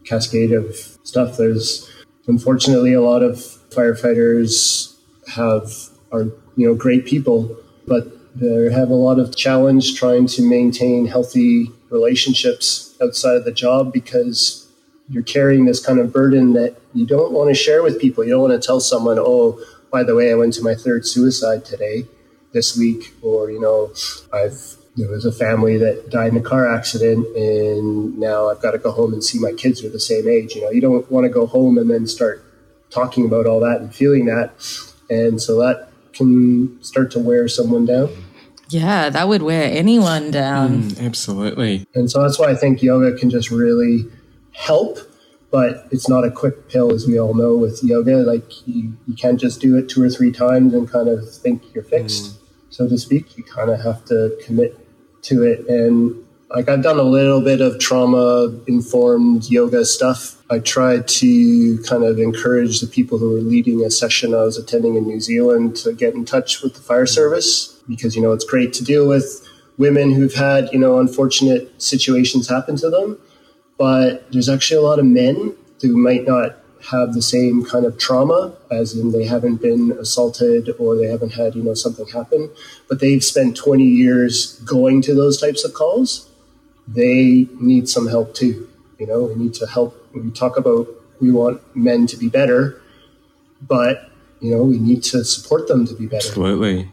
S2: cascade of stuff. There's unfortunately a lot of firefighters have are you know great people, but They have a lot of challenge trying to maintain healthy relationships outside of the job because you're carrying this kind of burden that you don't want to share with people. You don't want to tell someone, oh, by the way, I went to my third suicide today, this week, or, you know, I've there was a family that died in a car accident and now I've got to go home and see my kids are the same age. You know, you don't want to go home and then start talking about all that and feeling that. And so that can start to wear someone down.
S3: Yeah, that would wear anyone down.
S4: Mm, absolutely.
S2: And so that's why I think yoga can just really help, but it's not a quick pill, as we all know with yoga. Like you, you can't just do it two or three times and kind of think you're fixed, mm. So to speak. You kind of have to commit to it. And like I've done a little bit of trauma informed yoga stuff. I tried to kind of encourage the people who were leading a session I was attending in New Zealand to get in touch with the fire service because you know it's great to deal with women who've had you know unfortunate situations happen to them but there's actually a lot of men who might not have the same kind of trauma as in they haven't been assaulted or they haven't had you know something happen. But they've spent 20 years going to those types of calls. They need some help too you know we need to help. We talk about we want men to be better but you know we need to support them to be better.
S4: Absolutely.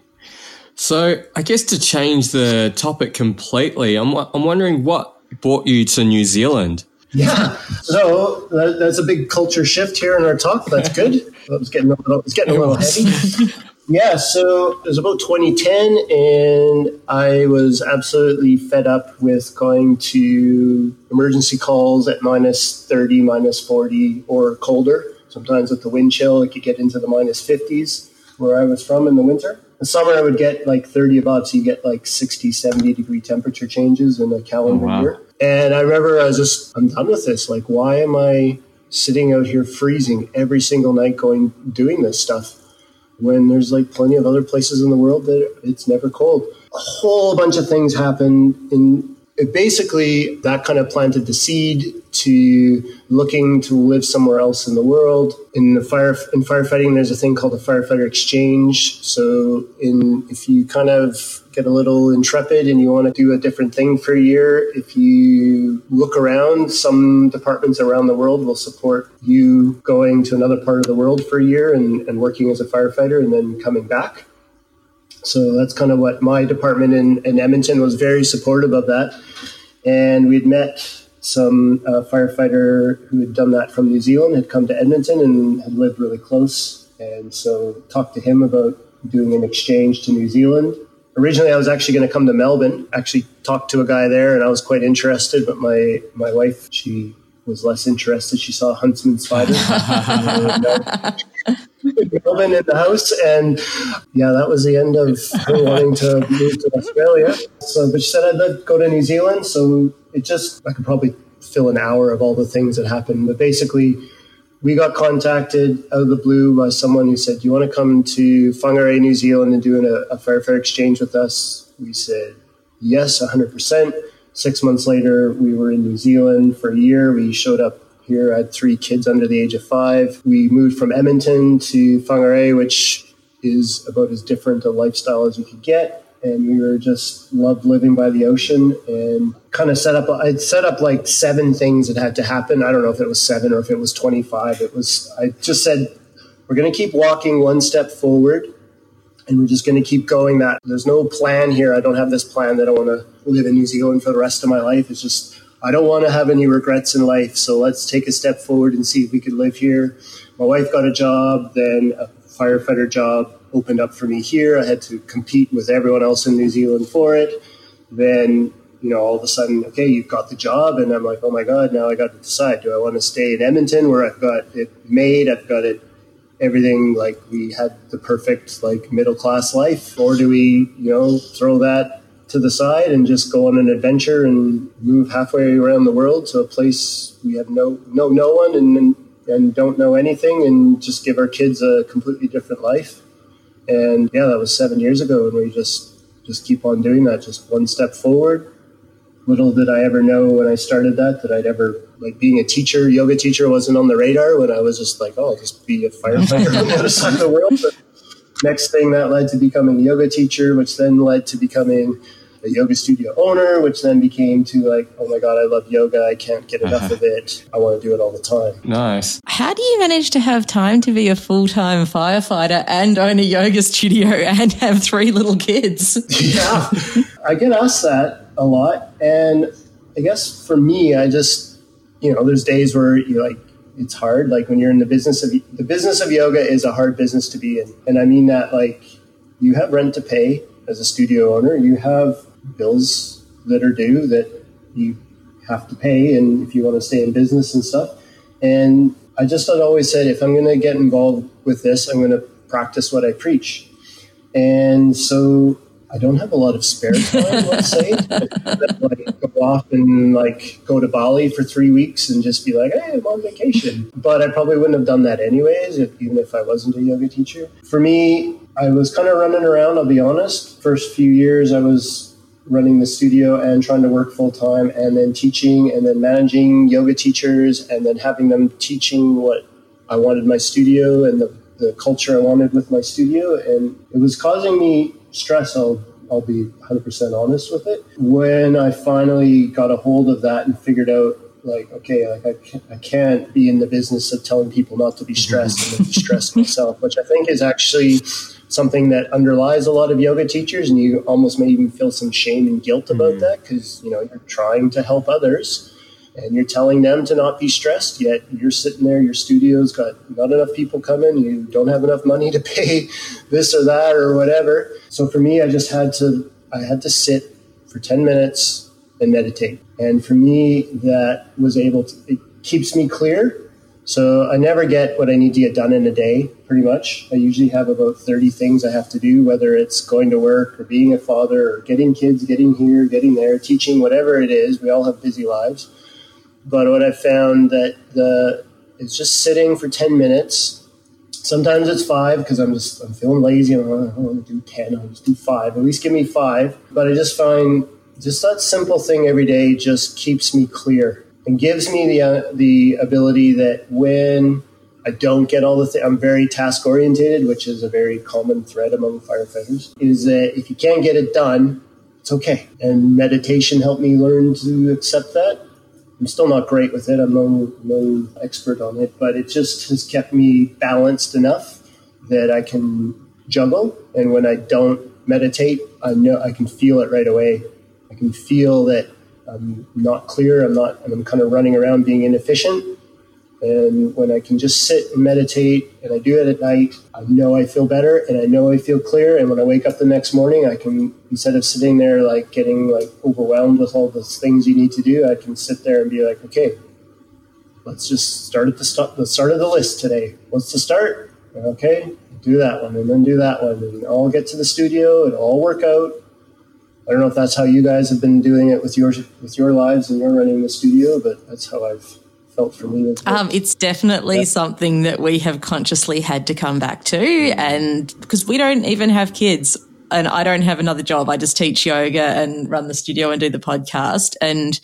S4: So, I guess to change the topic completely, I'm, I'm wondering what brought you to New Zealand?
S2: Yeah, so that, that's a big culture shift here in our talk. That's good. it's getting a little, it's getting a little heavy. Yeah, so it was about 2010, and I was absolutely fed up with going to emergency calls at minus 30, minus 40, or colder. Sometimes with the wind chill, it could get into the minus 50s where I was from in the winter the summer I would get like 30 above, so you get like 60, 70 degree temperature changes in a calendar oh, wow. year. And I remember I was just, I'm done with this. Like, why am I sitting out here freezing every single night going, doing this stuff when there's like plenty of other places in the world that it's never cold? A whole bunch of things happened in it basically that kind of planted the seed to looking to live somewhere else in the world. In the fire in firefighting, there's a thing called a firefighter exchange. So, in if you kind of get a little intrepid and you want to do a different thing for a year, if you look around, some departments around the world will support you going to another part of the world for a year and, and working as a firefighter and then coming back. So that's kind of what my department in, in Edmonton was very supportive of that. And we'd met some uh, firefighter who had done that from New Zealand, had come to Edmonton and had lived really close. And so talked to him about doing an exchange to New Zealand. Originally, I was actually going to come to Melbourne, actually talked to a guy there, and I was quite interested. But my, my wife, she was less interested. She saw Huntsman spider. Melbourne in the house, and yeah, that was the end of her wanting to move to Australia. So, but she said I'd go to New Zealand. So it just I could probably fill an hour of all the things that happened. But basically, we got contacted out of the blue by someone who said, "Do you want to come to Whangarei, New Zealand, and do an, a fair exchange with us?" We said, "Yes, 100 percent." Six months later, we were in New Zealand for a year. We showed up here. I had three kids under the age of five. We moved from Edmonton to Whangarei, which is about as different a lifestyle as you could get. And we were just loved living by the ocean and kind of set up. I'd set up like seven things that had to happen. I don't know if it was seven or if it was 25. It was, I just said, we're going to keep walking one step forward and we're just going to keep going that there's no plan here. I don't have this plan that I want to live in New Zealand for the rest of my life. It's just I don't want to have any regrets in life. So let's take a step forward and see if we could live here. My wife got a job, then a firefighter job opened up for me here. I had to compete with everyone else in New Zealand for it. Then, you know, all of a sudden, okay, you've got the job. And I'm like, oh my God, now I got to decide. Do I want to stay in Edmonton where I've got it made? I've got it everything like we had the perfect like middle class life or do we you know throw that to the side and just go on an adventure and move halfway around the world to a place we have no no no one and and don't know anything and just give our kids a completely different life. And yeah, that was seven years ago, and we just just keep on doing that, just one step forward. Little did I ever know when I started that that I'd ever like being a teacher, yoga teacher wasn't on the radar when I was just like, oh, I'll just be a firefighter on the other side of the world. But next thing that led to becoming a yoga teacher, which then led to becoming a yoga studio owner, which then became to like, oh my God, I love yoga. I can't get enough of uh-huh. it. I want to do it all the time.
S4: Nice.
S3: How do you manage to have time to be a full time firefighter and own a yoga studio and have three little kids?
S2: yeah, I get asked that a lot. And I guess for me, I just, you know, there's days where you like, it's hard. Like when you're in the business of the business of yoga is a hard business to be in, and I mean that like you have rent to pay as a studio owner, you have bills that are due that you have to pay, and if you want to stay in business and stuff. And I just had always said, if I'm going to get involved with this, I'm going to practice what I preach. And so I don't have a lot of spare time, let's say, like go off and like go to Bali for three weeks and just be like, hey, I'm on vacation. But I probably wouldn't have done that anyways, if, even if I wasn't a yoga teacher. For me, I was kind of running around, I'll be honest. First few years, I was running the studio and trying to work full time and then teaching and then managing yoga teachers and then having them teaching what I wanted my studio and the, the culture I wanted with my studio. And it was causing me stress. I'll, I'll be 100% honest with it. When I finally got a hold of that and figured out like, okay, like I can't, I can't be in the business of telling people not to be stressed and be stressed myself, which I think is actually something that underlies a lot of yoga teachers, and you almost may even feel some shame and guilt about mm-hmm. that because you know you're trying to help others and you're telling them to not be stressed yet you're sitting there your studio's got not enough people coming you don't have enough money to pay this or that or whatever so for me i just had to i had to sit for 10 minutes and meditate and for me that was able to it keeps me clear so I never get what I need to get done in a day, pretty much. I usually have about 30 things I have to do, whether it's going to work or being a father or getting kids, getting here, getting there, teaching, whatever it is. We all have busy lives. But what I've found that the it's just sitting for 10 minutes. Sometimes it's five because I'm just I'm feeling lazy. and I don't want to do 10. I'll just do five. At least give me five. But I just find just that simple thing every day just keeps me clear and gives me the uh, the ability that when I don't get all the things, I'm very task orientated, which is a very common thread among firefighters. Is that if you can't get it done, it's okay. And meditation helped me learn to accept that. I'm still not great with it. I'm no no expert on it, but it just has kept me balanced enough that I can juggle. And when I don't meditate, I know I can feel it right away. I can feel that I'm not clear. I'm not, I'm kind of running around being inefficient. And when I can just sit and meditate and I do it at night, I know I feel better and I know I feel clear. And when I wake up the next morning, I can, instead of sitting there like getting like overwhelmed with all the things you need to do, I can sit there and be like, okay, let's just start at the start, the start of the list today. What's the start? Okay, do that one and then do that one. And I'll get to the studio and all work out I don't know if that's how you guys have been doing it with your with your lives and you're running the studio, but that's how I've felt for me.
S3: Um, it's definitely yeah. something that we have consciously had to come back to, and because we don't even have kids, and I don't have another job, I just teach yoga and run the studio and do the podcast, and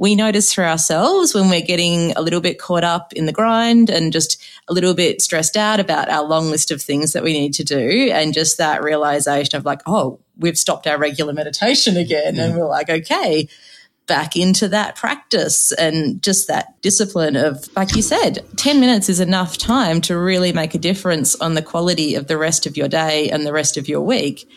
S3: we notice for ourselves when we're getting a little bit caught up in the grind and just a little bit stressed out about our long list of things that we need to do. And just that realization of like, oh, we've stopped our regular meditation again. And we're like, okay, back into that practice and just that discipline of, like you said, 10 minutes is enough time to really make a difference on the quality of the rest of your day and the rest of your week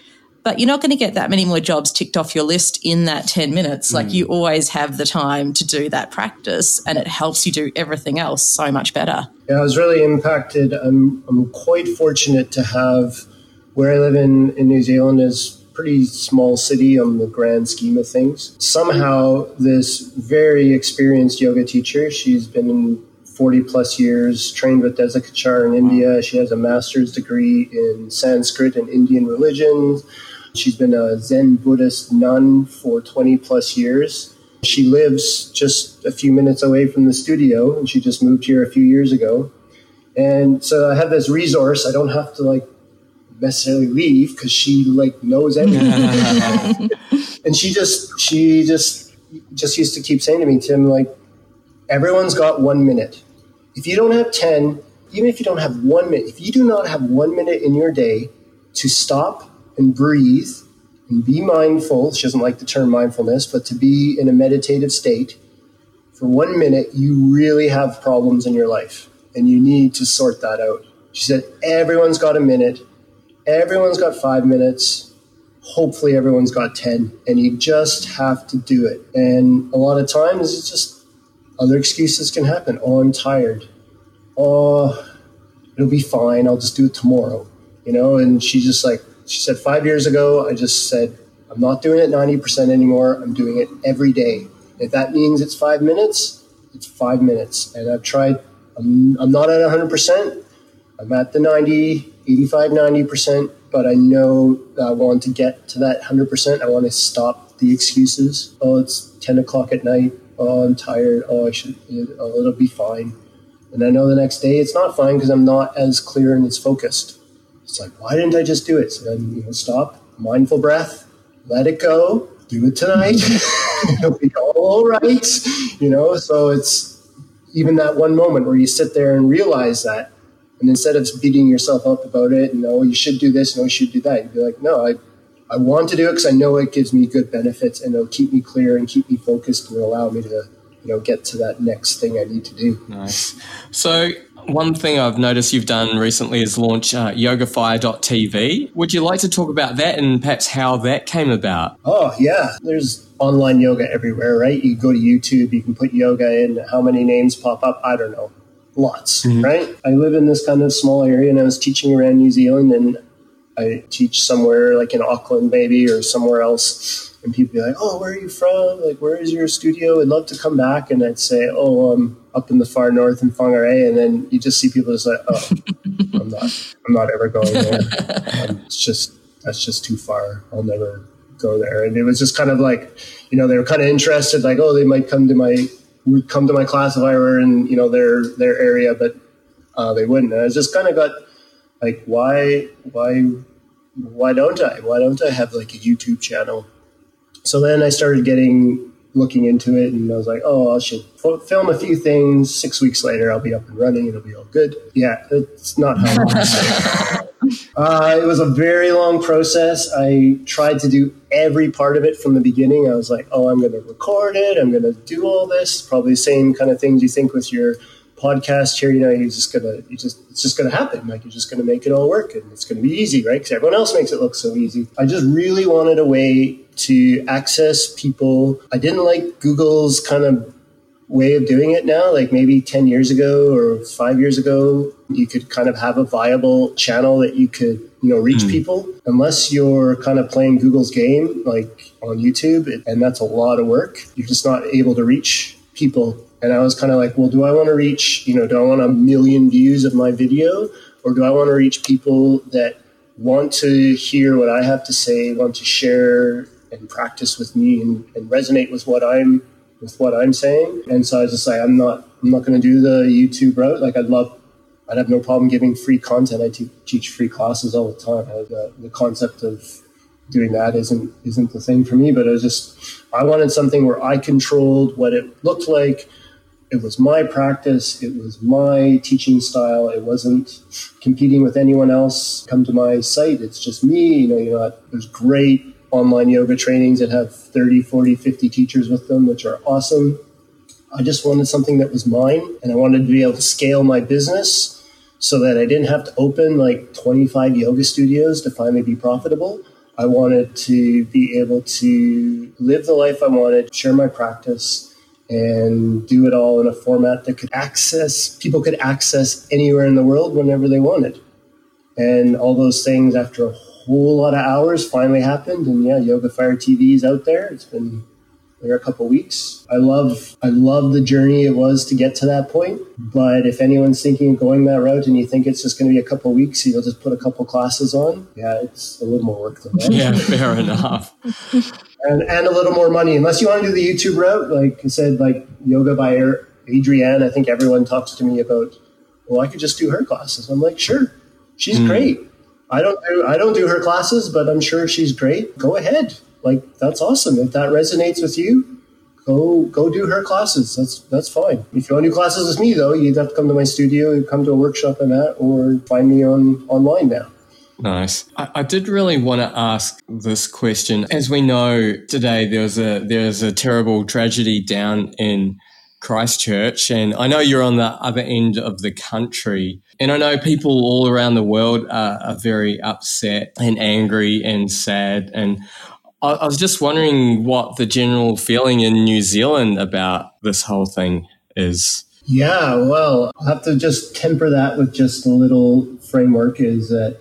S3: but you're not going to get that many more jobs ticked off your list in that 10 minutes. Mm. Like you always have the time to do that practice and it helps you do everything else so much better.
S2: Yeah, I was really impacted. I'm, I'm quite fortunate to have where I live in, in New Zealand is pretty small city on the grand scheme of things. Somehow this very experienced yoga teacher, she's been 40 plus years, trained with Desikachar in India. She has a master's degree in Sanskrit and Indian religions. She's been a Zen Buddhist nun for 20 plus years. She lives just a few minutes away from the studio, and she just moved here a few years ago. And so I have this resource. I don't have to like necessarily leave because she like knows everything. and she just she just just used to keep saying to me, Tim, like everyone's got one minute. If you don't have ten, even if you don't have one minute, if you do not have one minute in your day to stop and breathe and be mindful. She doesn't like the term mindfulness, but to be in a meditative state for one minute, you really have problems in your life and you need to sort that out. She said, Everyone's got a minute, everyone's got five minutes. Hopefully, everyone's got 10, and you just have to do it. And a lot of times, it's just other excuses can happen. Oh, I'm tired. Oh, it'll be fine. I'll just do it tomorrow. You know, and she just like, she said, five years ago, I just said, I'm not doing it 90% anymore. I'm doing it every day. If that means it's five minutes, it's five minutes. And I've tried, I'm, I'm not at 100%. I'm at the 90, 85, 90%, but I know I want to get to that 100%. I want to stop the excuses. Oh, it's 10 o'clock at night. Oh, I'm tired. Oh, I should, oh, it'll be fine. And I know the next day it's not fine because I'm not as clear and as focused. It's like, why didn't I just do it? So then, you know, stop, mindful breath, let it go, do it tonight. It'll be all right. You know, so it's even that one moment where you sit there and realize that. And instead of beating yourself up about it, and oh, you should do this, no, you should do that, you'd be like, no, I, I want to do it because I know it gives me good benefits and it'll keep me clear and keep me focused and allow me to, you know, get to that next thing I need to do.
S4: Nice. So one thing I've noticed you've done recently is launch uh, yogafire.tv. Would you like to talk about that and perhaps how that came about?
S2: Oh, yeah. There's online yoga everywhere, right? You go to YouTube, you can put yoga in. How many names pop up? I don't know. Lots, mm-hmm. right? I live in this kind of small area and I was teaching around New Zealand and I teach somewhere like in Auckland, maybe, or somewhere else and people be like, "Oh, where are you from? Like, where is your studio? I'd love to come back." And I'd say, "Oh, I'm up in the far north in Whangarei," and then you just see people just like, "Oh, I'm not, I'm not ever going there. Um, it's just that's just too far. I'll never go there." And it was just kind of like, you know, they were kind of interested, like, "Oh, they might come to my would come to my class if I were in you know their their area, but uh, they wouldn't." And I just kind of got like, why, why, why don't I? Why don't I have like a YouTube channel? So then I started getting looking into it, and I was like, oh, I should film a few things. Six weeks later, I'll be up and running. It'll be all good. Yeah, it's not how. uh, it was a very long process. I tried to do every part of it from the beginning. I was like, oh, I'm going to record it. I'm going to do all this. Probably the same kind of things you think with your podcast here, you know, you're just gonna, you just, it's just gonna happen. Like you're just gonna make it all work, and it's gonna be easy, right? Because everyone else makes it look so easy. I just really wanted a way to access people. I didn't like Google's kind of way of doing it now. Like maybe ten years ago or five years ago, you could kind of have a viable channel that you could, you know, reach mm. people. Unless you're kind of playing Google's game, like on YouTube, and that's a lot of work. You're just not able to reach people and I was kind of like, well, do I want to reach, you know, do I want a million views of my video or do I want to reach people that want to hear what I have to say, want to share and practice with me and, and resonate with what I'm with what I'm saying. And so I was just like, I'm not, I'm not going to do the YouTube route. Like I'd love, I'd have no problem giving free content. I te- teach free classes all the time. Uh, the, the concept of doing that isn't isn't the thing for me. But I was just, I wanted something where I controlled what it looked like it was my practice, it was my teaching style. It wasn't competing with anyone else. Come to my site, it's just me. You know, you know, there's great online yoga trainings that have 30, 40, 50 teachers with them, which are awesome. I just wanted something that was mine, and I wanted to be able to scale my business so that I didn't have to open like 25 yoga studios to finally be profitable. I wanted to be able to live the life I wanted, share my practice, and do it all in a format that could access people could access anywhere in the world whenever they wanted. And all those things after a whole lot of hours finally happened and yeah, Yoga Fire TV is out there. It's been there a couple weeks. I love I love the journey it was to get to that point. But if anyone's thinking of going that route and you think it's just going to be a couple weeks, you'll just put a couple classes on. Yeah, it's a little more work than that.
S4: Yeah, fair enough.
S2: and and a little more money, unless you want to do the YouTube route. Like I said, like yoga by Adriene. I think everyone talks to me about. Well, I could just do her classes. I'm like, sure, she's mm. great. I don't do I don't do her classes, but I'm sure she's great. Go ahead like that's awesome. If that resonates with you, go go do her classes. That's that's fine. If you want to do classes with me though, you'd have to come to my studio, you come to a workshop I'm at, or find me on online now.
S1: Nice. I, I, did really want to ask this question. As we know today, there's a there's a terrible tragedy down in Christchurch, and I know you're on the other end of the country, and I know people all around the world are, are very upset and angry and sad. And I, I was just wondering what the general feeling in New Zealand about this whole thing is.
S2: Yeah, well, I'll have to just temper that with just a little framework is that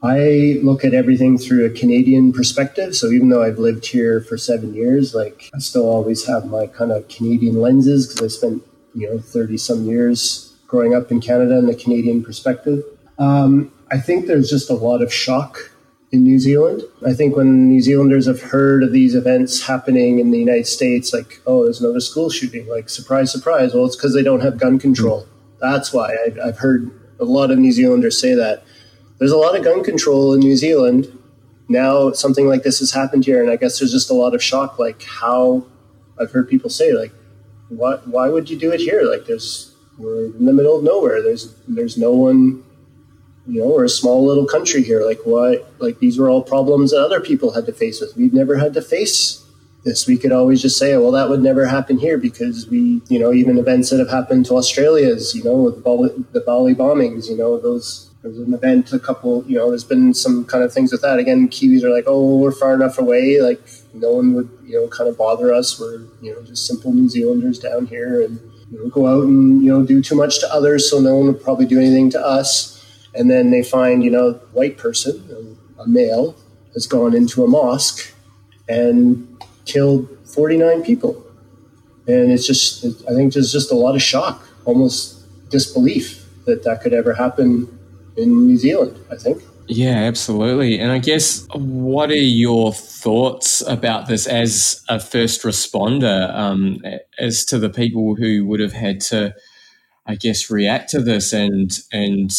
S2: I look at everything through a Canadian perspective. So even though I've lived here for seven years, like I still always have my kind of Canadian lenses because I spent, you know, 30 some years growing up in Canada and the Canadian perspective. Um, I think there's just a lot of shock in New Zealand. I think when New Zealanders have heard of these events happening in the United States, like, oh, there's another school shooting, like, surprise, surprise. Well, it's because they don't have gun control. That's why I've, I've heard a lot of New Zealanders say that there's a lot of gun control in New Zealand. Now something like this has happened here, and I guess there's just a lot of shock. Like how I've heard people say, like, what? Why would you do it here? Like, there's we're in the middle of nowhere. There's there's no one. You know, we're a small little country here. Like, what? Like, these were all problems that other people had to face with. We've never had to face this. We could always just say, well, that would never happen here because we, you know, even events that have happened to Australia's, you know, with the Bali bombings, you know, those there's an event, a couple, you know, there's been some kind of things with that. Again, Kiwis are like, oh, we're far enough away. Like, no one would, you know, kind of bother us. We're, you know, just simple New Zealanders down here and, you know, go out and, you know, do too much to others. So no one would probably do anything to us. And then they find, you know, white person, a male, has gone into a mosque and killed 49 people. And it's just, I think there's just a lot of shock, almost disbelief that that could ever happen in New Zealand, I think.
S1: Yeah, absolutely. And I guess what are your thoughts about this as a first responder, um, as to the people who would have had to, I guess, react to this and and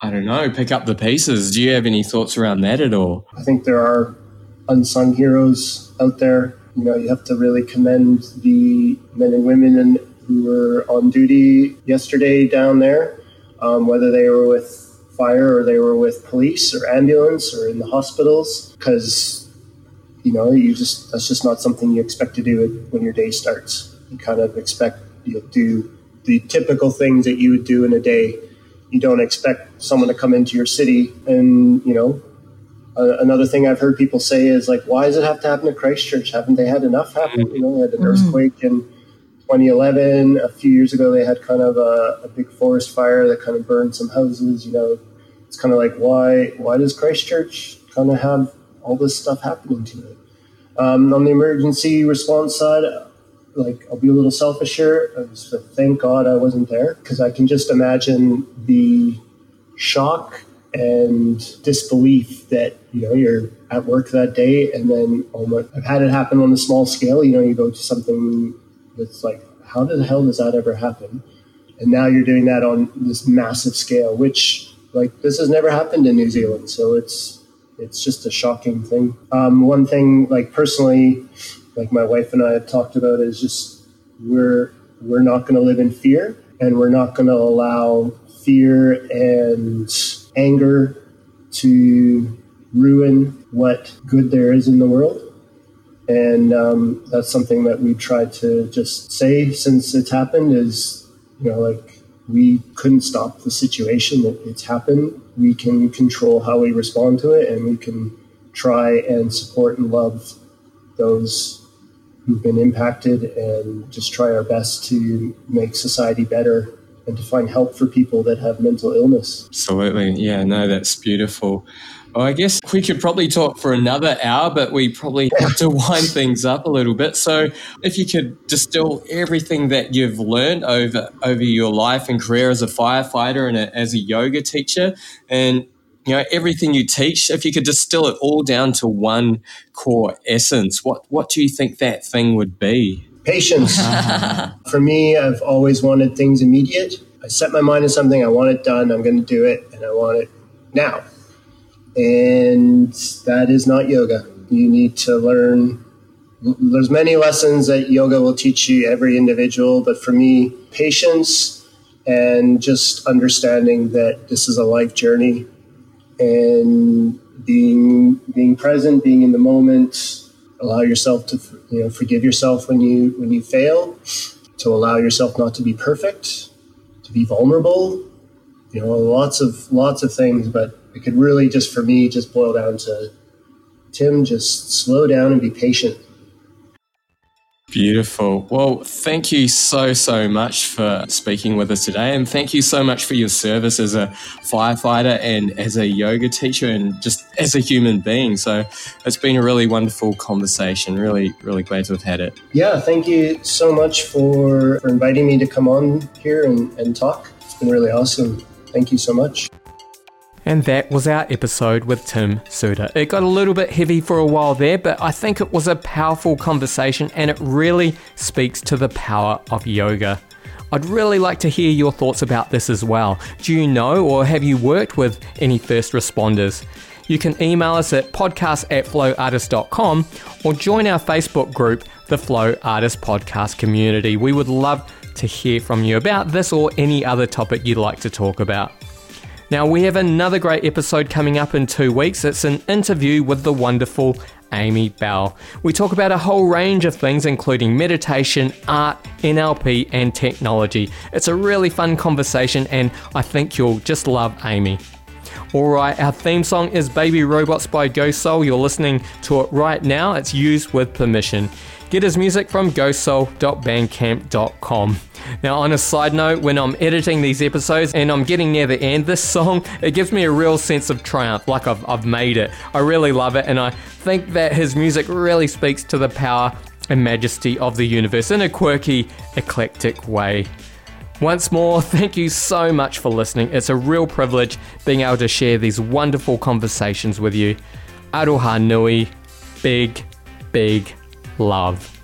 S1: I don't know, pick up the pieces? Do you have any thoughts around that at all?
S2: I think there are unsung heroes out there. You know, you have to really commend the men and women and who were on duty yesterday down there, um, whether they were with fire or they were with police or ambulance or in the hospitals because you know you just that's just not something you expect to do when your day starts you kind of expect you'll do the typical things that you would do in a day you don't expect someone to come into your city and you know uh, another thing I've heard people say is like, why does it have to happen to Christchurch? Haven't they had enough happen? You know, they had an mm-hmm. earthquake in 2011. A few years ago, they had kind of a, a, big forest fire that kind of burned some houses. You know, it's kind of like why why does Christchurch kind of have all this stuff happening to it? Um, on the emergency response side, like I'll be a little selfish here. thank God I wasn't there because I can just imagine the shock and disbelief that you know you're at work that day and then almost I've had it happen on a small scale. You know, you go to something that's like, how the hell does that ever happen? And now you're doing that on this massive scale, which like this has never happened in New Zealand, so it's it's just a shocking thing. Um, one thing, like personally, like my wife and I have talked about, is just we're we're not going to live in fear, and we're not going to allow fear and anger to ruin what good there is in the world. And um, that's something that we tried to just say since it's happened is, you know, like we couldn't stop the situation that it's happened. We can control how we respond to it, and we can try and support and love those who've been impacted and just try our best to make society better and to find help for people that have mental illness.
S1: Absolutely. Yeah, no, that's beautiful. Well, I guess we could probably talk for another hour, but we probably have to wind things up a little bit. So, if you could distill everything that you've learned over over your life and career as a firefighter and a, as a yoga teacher, and you know everything you teach, if you could distill it all down to one core essence, what what do you think that thing would be?
S2: Patience. for me, I've always wanted things immediate. I set my mind to something, I want it done, I'm going to do it, and I want it now and that is not yoga. You need to learn. There's many lessons that yoga will teach you, every individual, but for me, patience and just understanding that this is a life journey and being being present, being in the moment. Allow yourself to you know forgive yourself when you when you fail. To allow yourself not to be perfect, to be vulnerable. You know, lots of lots of things, but it could really just for me just boil down to Tim, just slow down and be patient
S4: Beautiful. Well, thank you so, so much for speaking with us today. And thank you so much for your service as a firefighter and as a yoga teacher and just as a human being. So it's been a really wonderful conversation. Really, really glad to have had it.
S2: Yeah, thank you so much for, for inviting me to come on here and, and talk. It's been really awesome. Thank you so much.
S1: And that was our episode with Tim Seutter. It got a little bit heavy for a while there, but I think it was a powerful conversation and it really speaks to the power of yoga. I'd really like to hear your thoughts about this as well. Do you know or have you worked with any first responders? You can email us at podcast at flowartist.com or join our Facebook group, the Flow Artist Podcast Community. We would love to hear from you about this or any other topic you'd like to talk about. Now, we have another great episode coming up in two weeks. It's an interview with the wonderful Amy Bell. We talk about a whole range of things, including meditation, art, NLP, and technology. It's a really fun conversation, and I think you'll just love Amy. Alright, our theme song is Baby Robots by Ghost Soul. You're listening to it right now. It's used with permission. Get his music from ghostsoul.bandcamp.com. Now, on a side note, when I'm editing these episodes and I'm getting near the end, this song, it gives me a real sense of triumph, like I've, I've made it. I really love it, and I think that his music really speaks to the power and majesty of the universe in a quirky, eclectic way. Once more, thank you so much for listening. It's a real privilege being able to share these wonderful conversations with you. Aroha nui, big, big love.